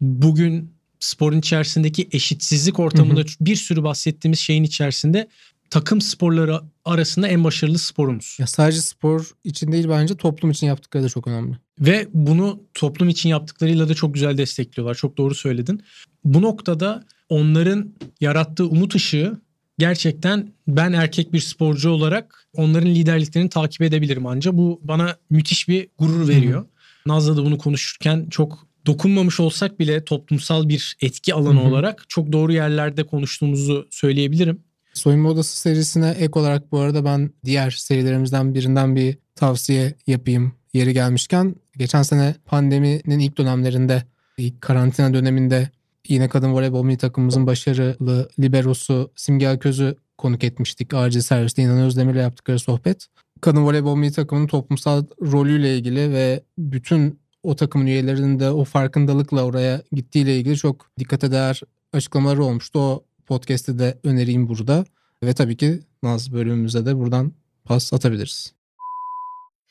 bugün sporun içerisindeki eşitsizlik ortamında Hı bir sürü bahsettiğimiz şeyin içerisinde takım sporları arasında en başarılı sporumuz. Ya sadece spor için değil bence toplum için yaptıkları da çok önemli. Ve bunu toplum için yaptıklarıyla da çok güzel destekliyorlar. Çok doğru söyledin. Bu noktada onların yarattığı umut ışığı gerçekten ben erkek bir sporcu olarak onların liderliklerini takip edebilirim anca. Bu bana müthiş bir gurur veriyor. Naz'la da bunu konuşurken çok dokunmamış olsak bile toplumsal bir etki alanı Hı hı. olarak çok doğru yerlerde konuştuğumuzu söyleyebilirim. Soyunma Odası serisine ek olarak bu arada ben diğer serilerimizden birinden bir tavsiye yapayım yeri gelmişken. geçen sene pandeminin ilk dönemlerinde, ilk karantina döneminde yine kadın voleybol milli takımımızın başarılı liberosu Simge Aköz'ü konuk etmiştik. Acil serviste İnan Özdemir'le yaptıkları sohbet. Kadın voleybol milli takımının toplumsal rolüyle ilgili ve bütün o takımın üyelerinin de o farkındalıkla oraya gittiğiyle ilgili çok dikkate değer açıklamaları olmuştu. O podcast'i de önereyim burada. Ve tabii ki Naz bölümümüze de buradan pas atabiliriz.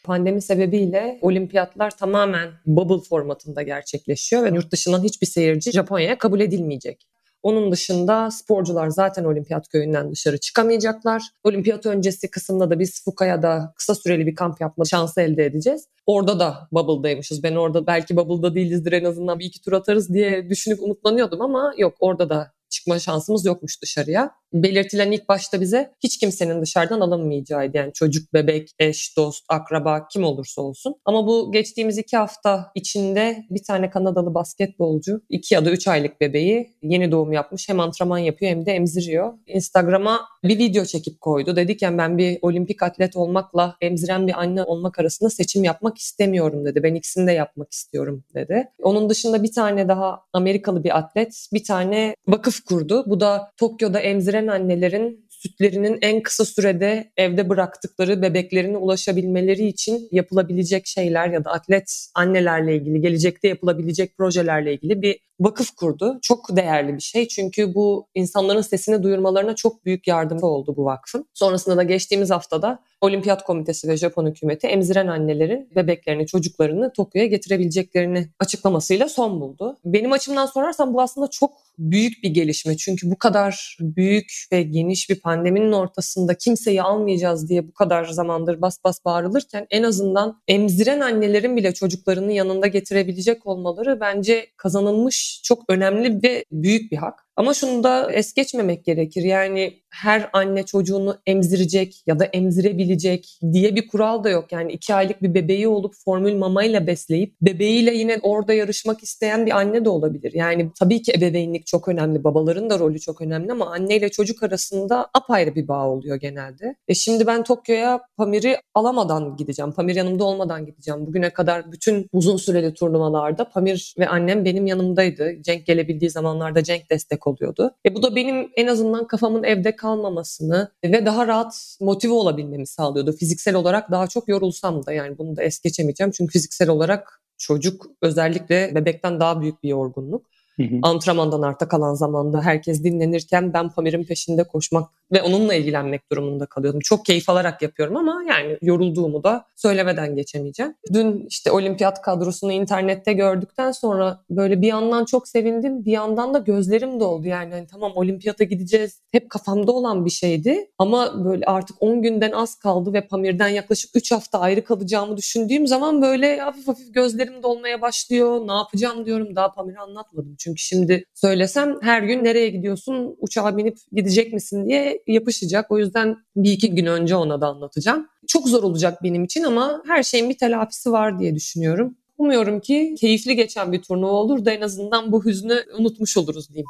Pandemi sebebiyle olimpiyatlar tamamen bubble formatında gerçekleşiyor ve yurt dışından hiçbir seyirci Japonya'ya kabul edilmeyecek. Onun dışında sporcular zaten olimpiyat köyünden dışarı çıkamayacaklar. Olimpiyat öncesi kısımda da biz Fukaya'da kısa süreli bir kamp yapma şansı elde edeceğiz. Orada da bubble'daymışız. Ben orada belki bubble'da değilizdir en azından bir iki tur atarız diye düşünüp umutlanıyordum ama yok orada da çıkma şansımız yokmuş dışarıya. Belirtilen ilk başta bize hiç kimsenin dışarıdan alınmayacağıydı. Yani çocuk, bebek, eş, dost, akraba kim olursa olsun. Ama bu geçtiğimiz iki hafta içinde bir tane Kanadalı basketbolcu iki ya da üç aylık bebeği yeni doğum yapmış. Hem antrenman yapıyor hem de emziriyor. Instagram'a bir video çekip koydu. Dedik yani ben bir olimpik atlet olmakla emziren bir anne olmak arasında seçim yapmak istemiyorum dedi. Ben ikisini de yapmak istiyorum dedi. Onun dışında bir tane daha Amerikalı bir atlet bir tane vakıf kurdu. Bu da Tokyo'da emziren annelerin sütlerinin en kısa sürede evde bıraktıkları bebeklerine ulaşabilmeleri için yapılabilecek şeyler ya da atlet annelerle ilgili gelecekte yapılabilecek projelerle ilgili bir vakıf kurdu. Çok değerli bir şey çünkü bu insanların sesini duyurmalarına çok büyük yardımcı oldu bu vakfın. Sonrasında da geçtiğimiz haftada Olimpiyat Komitesi ve Japon hükümeti emziren annelerin bebeklerini, çocuklarını Tokyo'ya getirebileceklerini açıklamasıyla son buldu. Benim açımdan sorarsan bu aslında çok büyük bir gelişme. Çünkü bu kadar büyük ve geniş bir pandeminin ortasında kimseyi almayacağız diye bu kadar zamandır bas bas bağırılırken en azından emziren annelerin bile çocuklarını yanında getirebilecek olmaları bence kazanılmış çok önemli ve büyük bir hak. Ama şunu da es geçmemek gerekir. Yani her anne çocuğunu emzirecek ya da emzirebilecek diye bir kural da yok. Yani iki aylık bir bebeği olup formül mamayla besleyip bebeğiyle yine orada yarışmak isteyen bir anne de olabilir. Yani tabii ki ebeveynlik çok önemli. Babaların da rolü çok önemli ama anneyle çocuk arasında apayrı bir bağ oluyor genelde. E şimdi ben Tokyo'ya Pamir'i alamadan gideceğim. Pamir yanımda olmadan gideceğim. Bugüne kadar bütün uzun süreli turnuvalarda Pamir ve annem benim yanımdaydı. Cenk gelebildiği zamanlarda Cenk destek oluyordu. E bu da benim en azından kafamın evde kalmamasını ve daha rahat motive olabilmemi sağlıyordu. Fiziksel olarak daha çok yorulsam da yani bunu da es geçemeyeceğim. Çünkü fiziksel olarak çocuk özellikle bebekten daha büyük bir yorgunluk. Hı hı. Antrenmandan arta kalan zamanda herkes dinlenirken ben Pamir'in peşinde koşmak ve onunla ilgilenmek durumunda kalıyordum. Çok keyif alarak yapıyorum ama yani yorulduğumu da söylemeden geçemeyeceğim. Dün işte olimpiyat kadrosunu internette gördükten sonra böyle bir yandan çok sevindim bir yandan da gözlerim doldu. Yani hani tamam olimpiyata gideceğiz hep kafamda olan bir şeydi ama böyle artık 10 günden az kaldı ve Pamir'den yaklaşık 3 hafta ayrı kalacağımı düşündüğüm zaman böyle hafif hafif gözlerim dolmaya başlıyor. Ne yapacağım diyorum daha Pamir'i anlatmadım. Çünkü şimdi söylesem her gün nereye gidiyorsun uçağa binip gidecek misin diye yapışacak. O yüzden bir iki gün önce ona da anlatacağım. Çok zor olacak benim için ama her şeyin bir telafisi var diye düşünüyorum. Umuyorum ki keyifli geçen bir turnuva olur da en azından bu hüznü unutmuş oluruz diyeyim.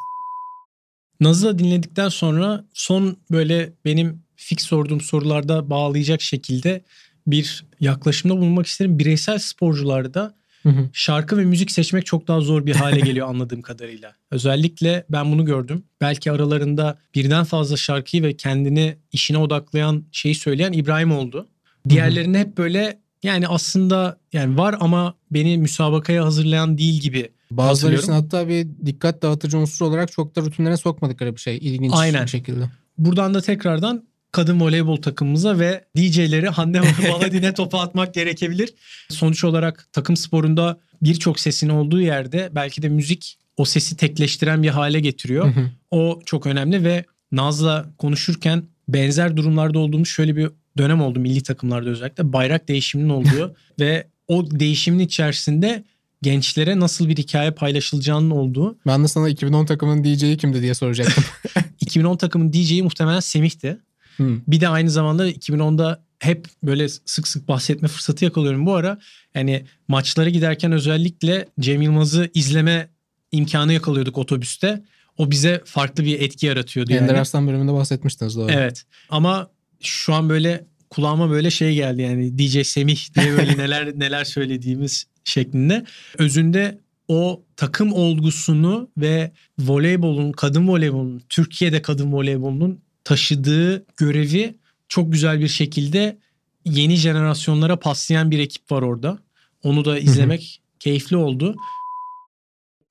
Naz'ı dinledikten sonra son böyle benim fix sorduğum sorularda bağlayacak şekilde bir yaklaşımda bulunmak isterim. Bireysel sporcularda Hı hı. Şarkı ve müzik seçmek çok daha zor bir hale geliyor anladığım kadarıyla. Özellikle ben bunu gördüm. Belki aralarında birden fazla şarkıyı ve kendini işine odaklayan şeyi söyleyen İbrahim oldu. Diğerlerinde hep böyle yani aslında yani var ama beni müsabakaya hazırlayan değil gibi Bazıları için hatta bir dikkat dağıtıcı unsur olarak çok da rutinlere sokmadıkları bir şey. İlginç Aynen. bir şekilde. Buradan da tekrardan kadın voleybol takımımıza ve DJ'leri Hande Baladin'e topu atmak gerekebilir. Sonuç olarak takım sporunda birçok sesin olduğu yerde belki de müzik o sesi tekleştiren bir hale getiriyor. O çok önemli ve Naz'la konuşurken benzer durumlarda olduğumuz şöyle bir dönem oldu milli takımlarda özellikle. Bayrak değişiminin olduğu ve o değişimin içerisinde gençlere nasıl bir hikaye paylaşılacağının olduğu. Ben de sana 2010 takımının DJ'yi kimdi diye soracaktım. 2010 takımın DJ'yi muhtemelen Semih'ti. Hmm. Bir de aynı zamanda 2010'da hep böyle sık sık bahsetme fırsatı yakalıyorum bu ara. Yani maçlara giderken özellikle Cem Yılmaz'ı izleme imkanı yakalıyorduk otobüste. O bize farklı bir etki yaratıyordu Ender yani. Arslan bölümünde bahsetmiştiniz doğru. Evet ama şu an böyle kulağıma böyle şey geldi yani DJ Semih diye böyle neler neler söylediğimiz şeklinde. Özünde o takım olgusunu ve voleybolun, kadın voleybolun, Türkiye'de kadın voleybolunun taşıdığı görevi çok güzel bir şekilde yeni jenerasyonlara paslayan bir ekip var orada. Onu da izlemek keyifli oldu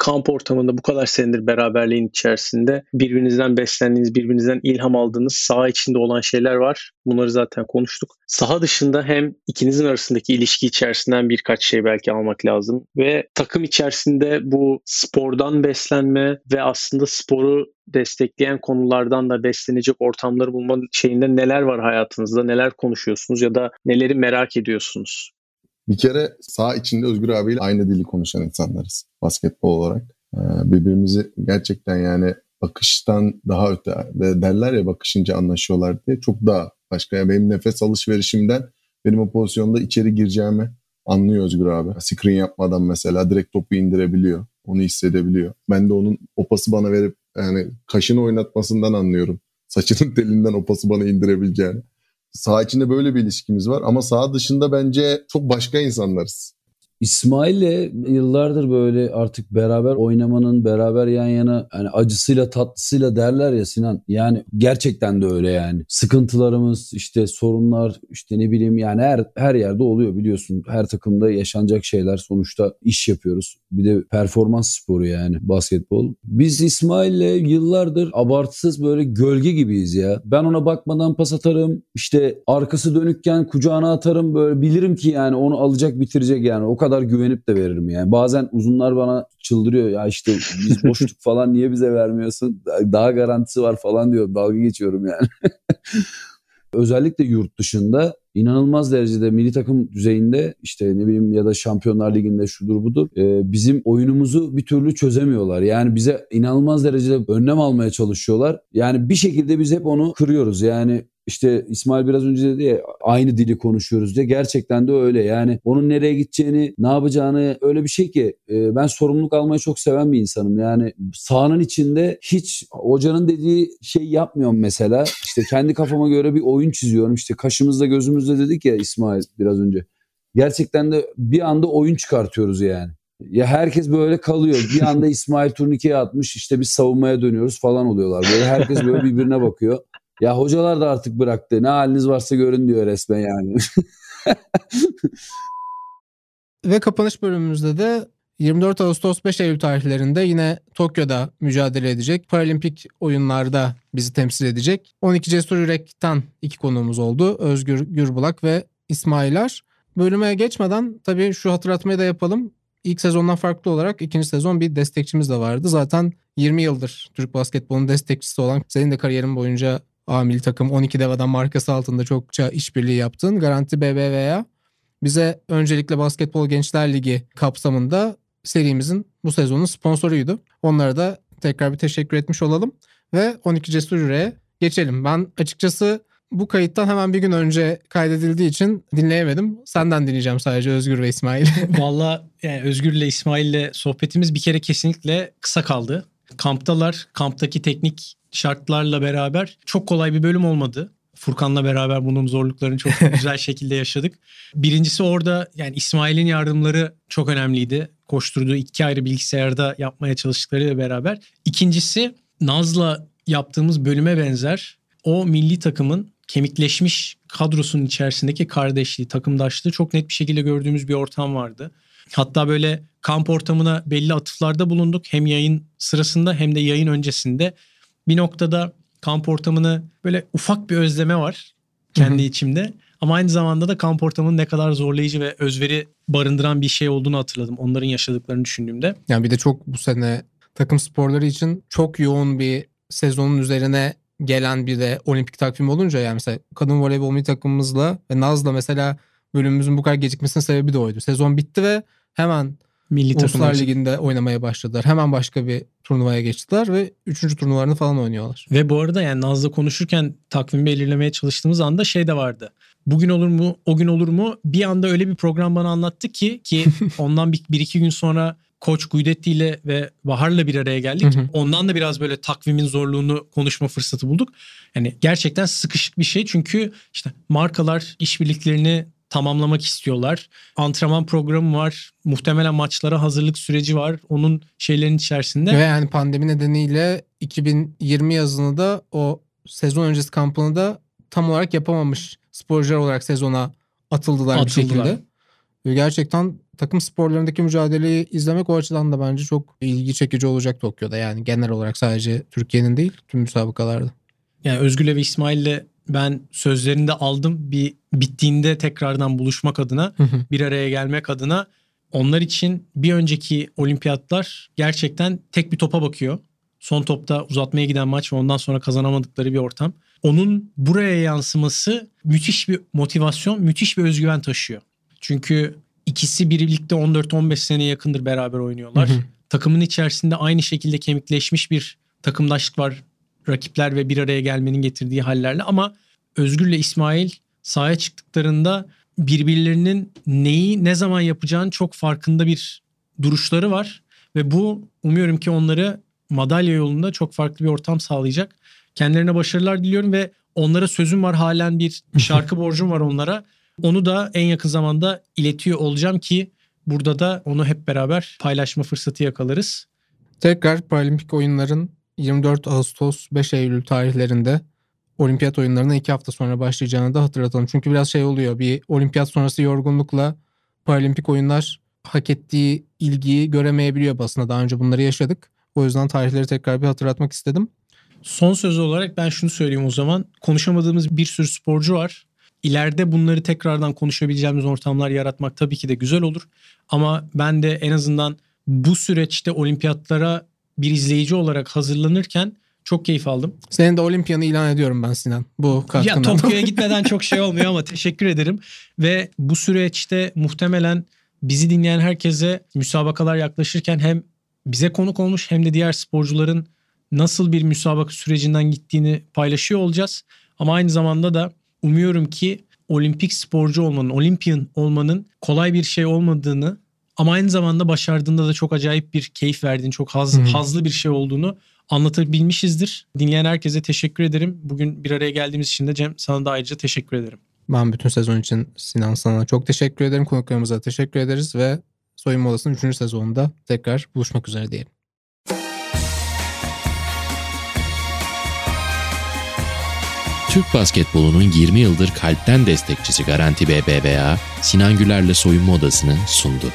kamp ortamında bu kadar senedir beraberliğin içerisinde birbirinizden beslendiğiniz, birbirinizden ilham aldığınız saha içinde olan şeyler var. Bunları zaten konuştuk. Saha dışında hem ikinizin arasındaki ilişki içerisinden birkaç şey belki almak lazım ve takım içerisinde bu spordan beslenme ve aslında sporu destekleyen konulardan da beslenecek ortamları bulma şeyinde neler var hayatınızda, neler konuşuyorsunuz ya da neleri merak ediyorsunuz? Bir kere sağ içinde Özgür abiyle aynı dili konuşan insanlarız basketbol olarak. Ee, birbirimizi gerçekten yani bakıştan daha öte derler ya bakışınca anlaşıyorlar diye çok daha başka. Yani benim nefes alışverişimden benim o pozisyonda içeri gireceğimi anlıyor Özgür abi. Screen yapmadan mesela direkt topu indirebiliyor. Onu hissedebiliyor. Ben de onun o pası bana verip yani kaşını oynatmasından anlıyorum. Saçının telinden o pası bana indirebileceğini. Sağ içinde böyle bir ilişkimiz var ama sağ dışında bence çok başka insanlarız. İsmail'le yıllardır böyle artık beraber oynamanın, beraber yan yana yani acısıyla tatlısıyla derler ya Sinan. Yani gerçekten de öyle yani. Sıkıntılarımız, işte sorunlar, işte ne bileyim yani her her yerde oluyor biliyorsun. Her takımda yaşanacak şeyler sonuçta iş yapıyoruz. Bir de performans sporu yani basketbol. Biz İsmail'le yıllardır abartısız böyle gölge gibiyiz ya. Ben ona bakmadan pas atarım. İşte arkası dönükken kucağına atarım böyle bilirim ki yani onu alacak bitirecek yani. O kadar kadar güvenip de veririm yani. Bazen uzunlar bana çıldırıyor ya işte biz boşluk falan niye bize vermiyorsun? Daha garantisi var falan diyor. Dalga geçiyorum yani. Özellikle yurt dışında inanılmaz derecede milli takım düzeyinde işte ne bileyim ya da Şampiyonlar Ligi'nde şudur budur e, bizim oyunumuzu bir türlü çözemiyorlar. Yani bize inanılmaz derecede önlem almaya çalışıyorlar. Yani bir şekilde biz hep onu kırıyoruz. Yani işte İsmail biraz önce dedi ya aynı dili konuşuyoruz diye. Gerçekten de öyle. Yani onun nereye gideceğini, ne yapacağını öyle bir şey ki e, ben sorumluluk almayı çok seven bir insanım. Yani sahanın içinde hiç hocanın dediği şey yapmıyorum mesela. İşte kendi kafama göre bir oyun çiziyorum. İşte kaşımızda gözümüzde dedik ya İsmail biraz önce. Gerçekten de bir anda oyun çıkartıyoruz yani. Ya herkes böyle kalıyor. Bir anda İsmail turnikeye atmış işte biz savunmaya dönüyoruz falan oluyorlar. Böyle herkes böyle birbirine bakıyor. Ya hocalar da artık bıraktı. Ne haliniz varsa görün diyor resmen yani. Ve kapanış bölümümüzde de 24 Ağustos 5 Eylül tarihlerinde yine Tokyo'da mücadele edecek. Paralimpik oyunlarda bizi temsil edecek. 12 Cesur Yürek'ten iki konuğumuz oldu. Özgür Gürbulak ve İsmailer. Bölüme geçmeden tabii şu hatırlatmayı da yapalım. İlk sezondan farklı olarak ikinci sezon bir destekçimiz de vardı. Zaten 20 yıldır Türk basketbolunun destekçisi olan senin de kariyerin boyunca A milli takım 12 dev adam markası altında çokça işbirliği yaptın. Garanti BBVA bize öncelikle Basketbol Gençler Ligi kapsamında serimizin bu sezonun sponsoruydu. Onlara da tekrar bir teşekkür etmiş olalım. Ve 12 Cesur Yüreğe geçelim. Ben açıkçası bu kayıttan hemen bir gün önce kaydedildiği için dinleyemedim. Senden dinleyeceğim sadece Özgür ve İsmail. Valla yani Özgür ile İsmail ile sohbetimiz bir kere kesinlikle kısa kaldı. Kamptalar. Kamptaki teknik şartlarla beraber çok kolay bir bölüm olmadı. Furkan'la beraber bunun zorluklarını çok güzel şekilde yaşadık. Birincisi orada yani İsmail'in yardımları çok önemliydi. Koşturduğu iki ayrı bilgisayarda yapmaya çalıştıkları beraber. İkincisi Naz'la yaptığımız bölüme benzer o milli takımın kemikleşmiş kadrosunun içerisindeki kardeşliği, takımdaşlığı çok net bir şekilde gördüğümüz bir ortam vardı. Hatta böyle kamp ortamına belli atıflarda bulunduk. Hem yayın sırasında hem de yayın öncesinde bir noktada kamp ortamını böyle ufak bir özleme var kendi Hı-hı. içimde. Ama aynı zamanda da kamp ortamının ne kadar zorlayıcı ve özveri barındıran bir şey olduğunu hatırladım. Onların yaşadıklarını düşündüğümde. Yani bir de çok bu sene takım sporları için çok yoğun bir sezonun üzerine gelen bir de olimpik takvim olunca yani mesela kadın voleybol milli takımımızla ve Naz'la mesela bölümümüzün bu kadar gecikmesinin sebebi de oydu. Sezon bitti ve hemen Milli Uluslar Ligi'nde oynamaya başladılar. Hemen başka bir turnuvaya geçtiler ve üçüncü turnuvalarını falan oynuyorlar. Ve bu arada yani Naz'la konuşurken takvimi belirlemeye çalıştığımız anda şey de vardı. Bugün olur mu, o gün olur mu? Bir anda öyle bir program bana anlattı ki ki ondan bir, bir iki gün sonra Koç Guidetti ile ve Bahar'la bir araya geldik. Ondan da biraz böyle takvimin zorluğunu konuşma fırsatı bulduk. Yani gerçekten sıkışık bir şey çünkü işte markalar işbirliklerini tamamlamak istiyorlar. Antrenman programı var. Muhtemelen maçlara hazırlık süreci var. Onun şeylerin içerisinde. Ve yani pandemi nedeniyle 2020 yazını da o sezon öncesi kampını da tam olarak yapamamış sporcular olarak sezona atıldılar, Atıldılar. bir şekilde. Ve gerçekten takım sporlarındaki mücadeleyi izlemek o açıdan da bence çok ilgi çekici olacak Tokyo'da. Yani genel olarak sadece Türkiye'nin değil tüm müsabakalarda. Yani Özgür'le ve İsmail'le ben sözlerini de aldım. Bir bittiğinde tekrardan buluşmak adına, bir araya gelmek adına. Onlar için bir önceki olimpiyatlar gerçekten tek bir topa bakıyor. Son topta uzatmaya giden maç ve ondan sonra kazanamadıkları bir ortam. Onun buraya yansıması müthiş bir motivasyon, müthiş bir özgüven taşıyor. Çünkü ikisi birlikte 14-15 seneye yakındır beraber oynuyorlar. Hı hı. Takımın içerisinde aynı şekilde kemikleşmiş bir takımdaşlık var. Rakipler ve bir araya gelmenin getirdiği hallerle ama Özgür'le İsmail sahaya çıktıklarında birbirlerinin neyi ne zaman yapacağını çok farkında bir duruşları var ve bu umuyorum ki onları madalya yolunda çok farklı bir ortam sağlayacak. Kendilerine başarılar diliyorum ve onlara sözüm var halen bir şarkı borcum var onlara. Onu da en yakın zamanda iletiyor olacağım ki burada da onu hep beraber paylaşma fırsatı yakalarız. Tekrar Paralimpik oyunların 24 Ağustos 5 Eylül tarihlerinde olimpiyat oyunlarına iki hafta sonra başlayacağını da hatırlatalım. Çünkü biraz şey oluyor bir olimpiyat sonrası yorgunlukla paralimpik oyunlar hak ettiği ilgiyi göremeyebiliyor basına. Daha önce bunları yaşadık. O yüzden tarihleri tekrar bir hatırlatmak istedim. Son söz olarak ben şunu söyleyeyim o zaman. Konuşamadığımız bir sürü sporcu var. İleride bunları tekrardan konuşabileceğimiz ortamlar yaratmak tabii ki de güzel olur. Ama ben de en azından bu süreçte olimpiyatlara bir izleyici olarak hazırlanırken çok keyif aldım. Senin de olimpiyanı ilan ediyorum ben Sinan. Bu Ya katkından. Tokyo'ya gitmeden çok şey olmuyor ama teşekkür ederim. Ve bu süreçte muhtemelen bizi dinleyen herkese müsabakalar yaklaşırken hem bize konuk olmuş hem de diğer sporcuların nasıl bir müsabaka sürecinden gittiğini paylaşıyor olacağız. Ama aynı zamanda da umuyorum ki olimpik sporcu olmanın, olimpiyan olmanın kolay bir şey olmadığını ama aynı zamanda başardığında da çok acayip bir keyif verdiğini, çok haz, hı. hazlı bir şey olduğunu anlatabilmişizdir. Dinleyen herkese teşekkür ederim. Bugün bir araya geldiğimiz için de Cem sana da ayrıca teşekkür ederim. Ben bütün sezon için Sinan sana çok teşekkür ederim. Konuklarımıza teşekkür ederiz ve Soyunma Odası'nın 3. sezonunda tekrar buluşmak üzere diyelim. Türk basketbolunun 20 yıldır kalpten destekçisi Garanti BBVA, Sinan Güler'le soyunma odasını sundu.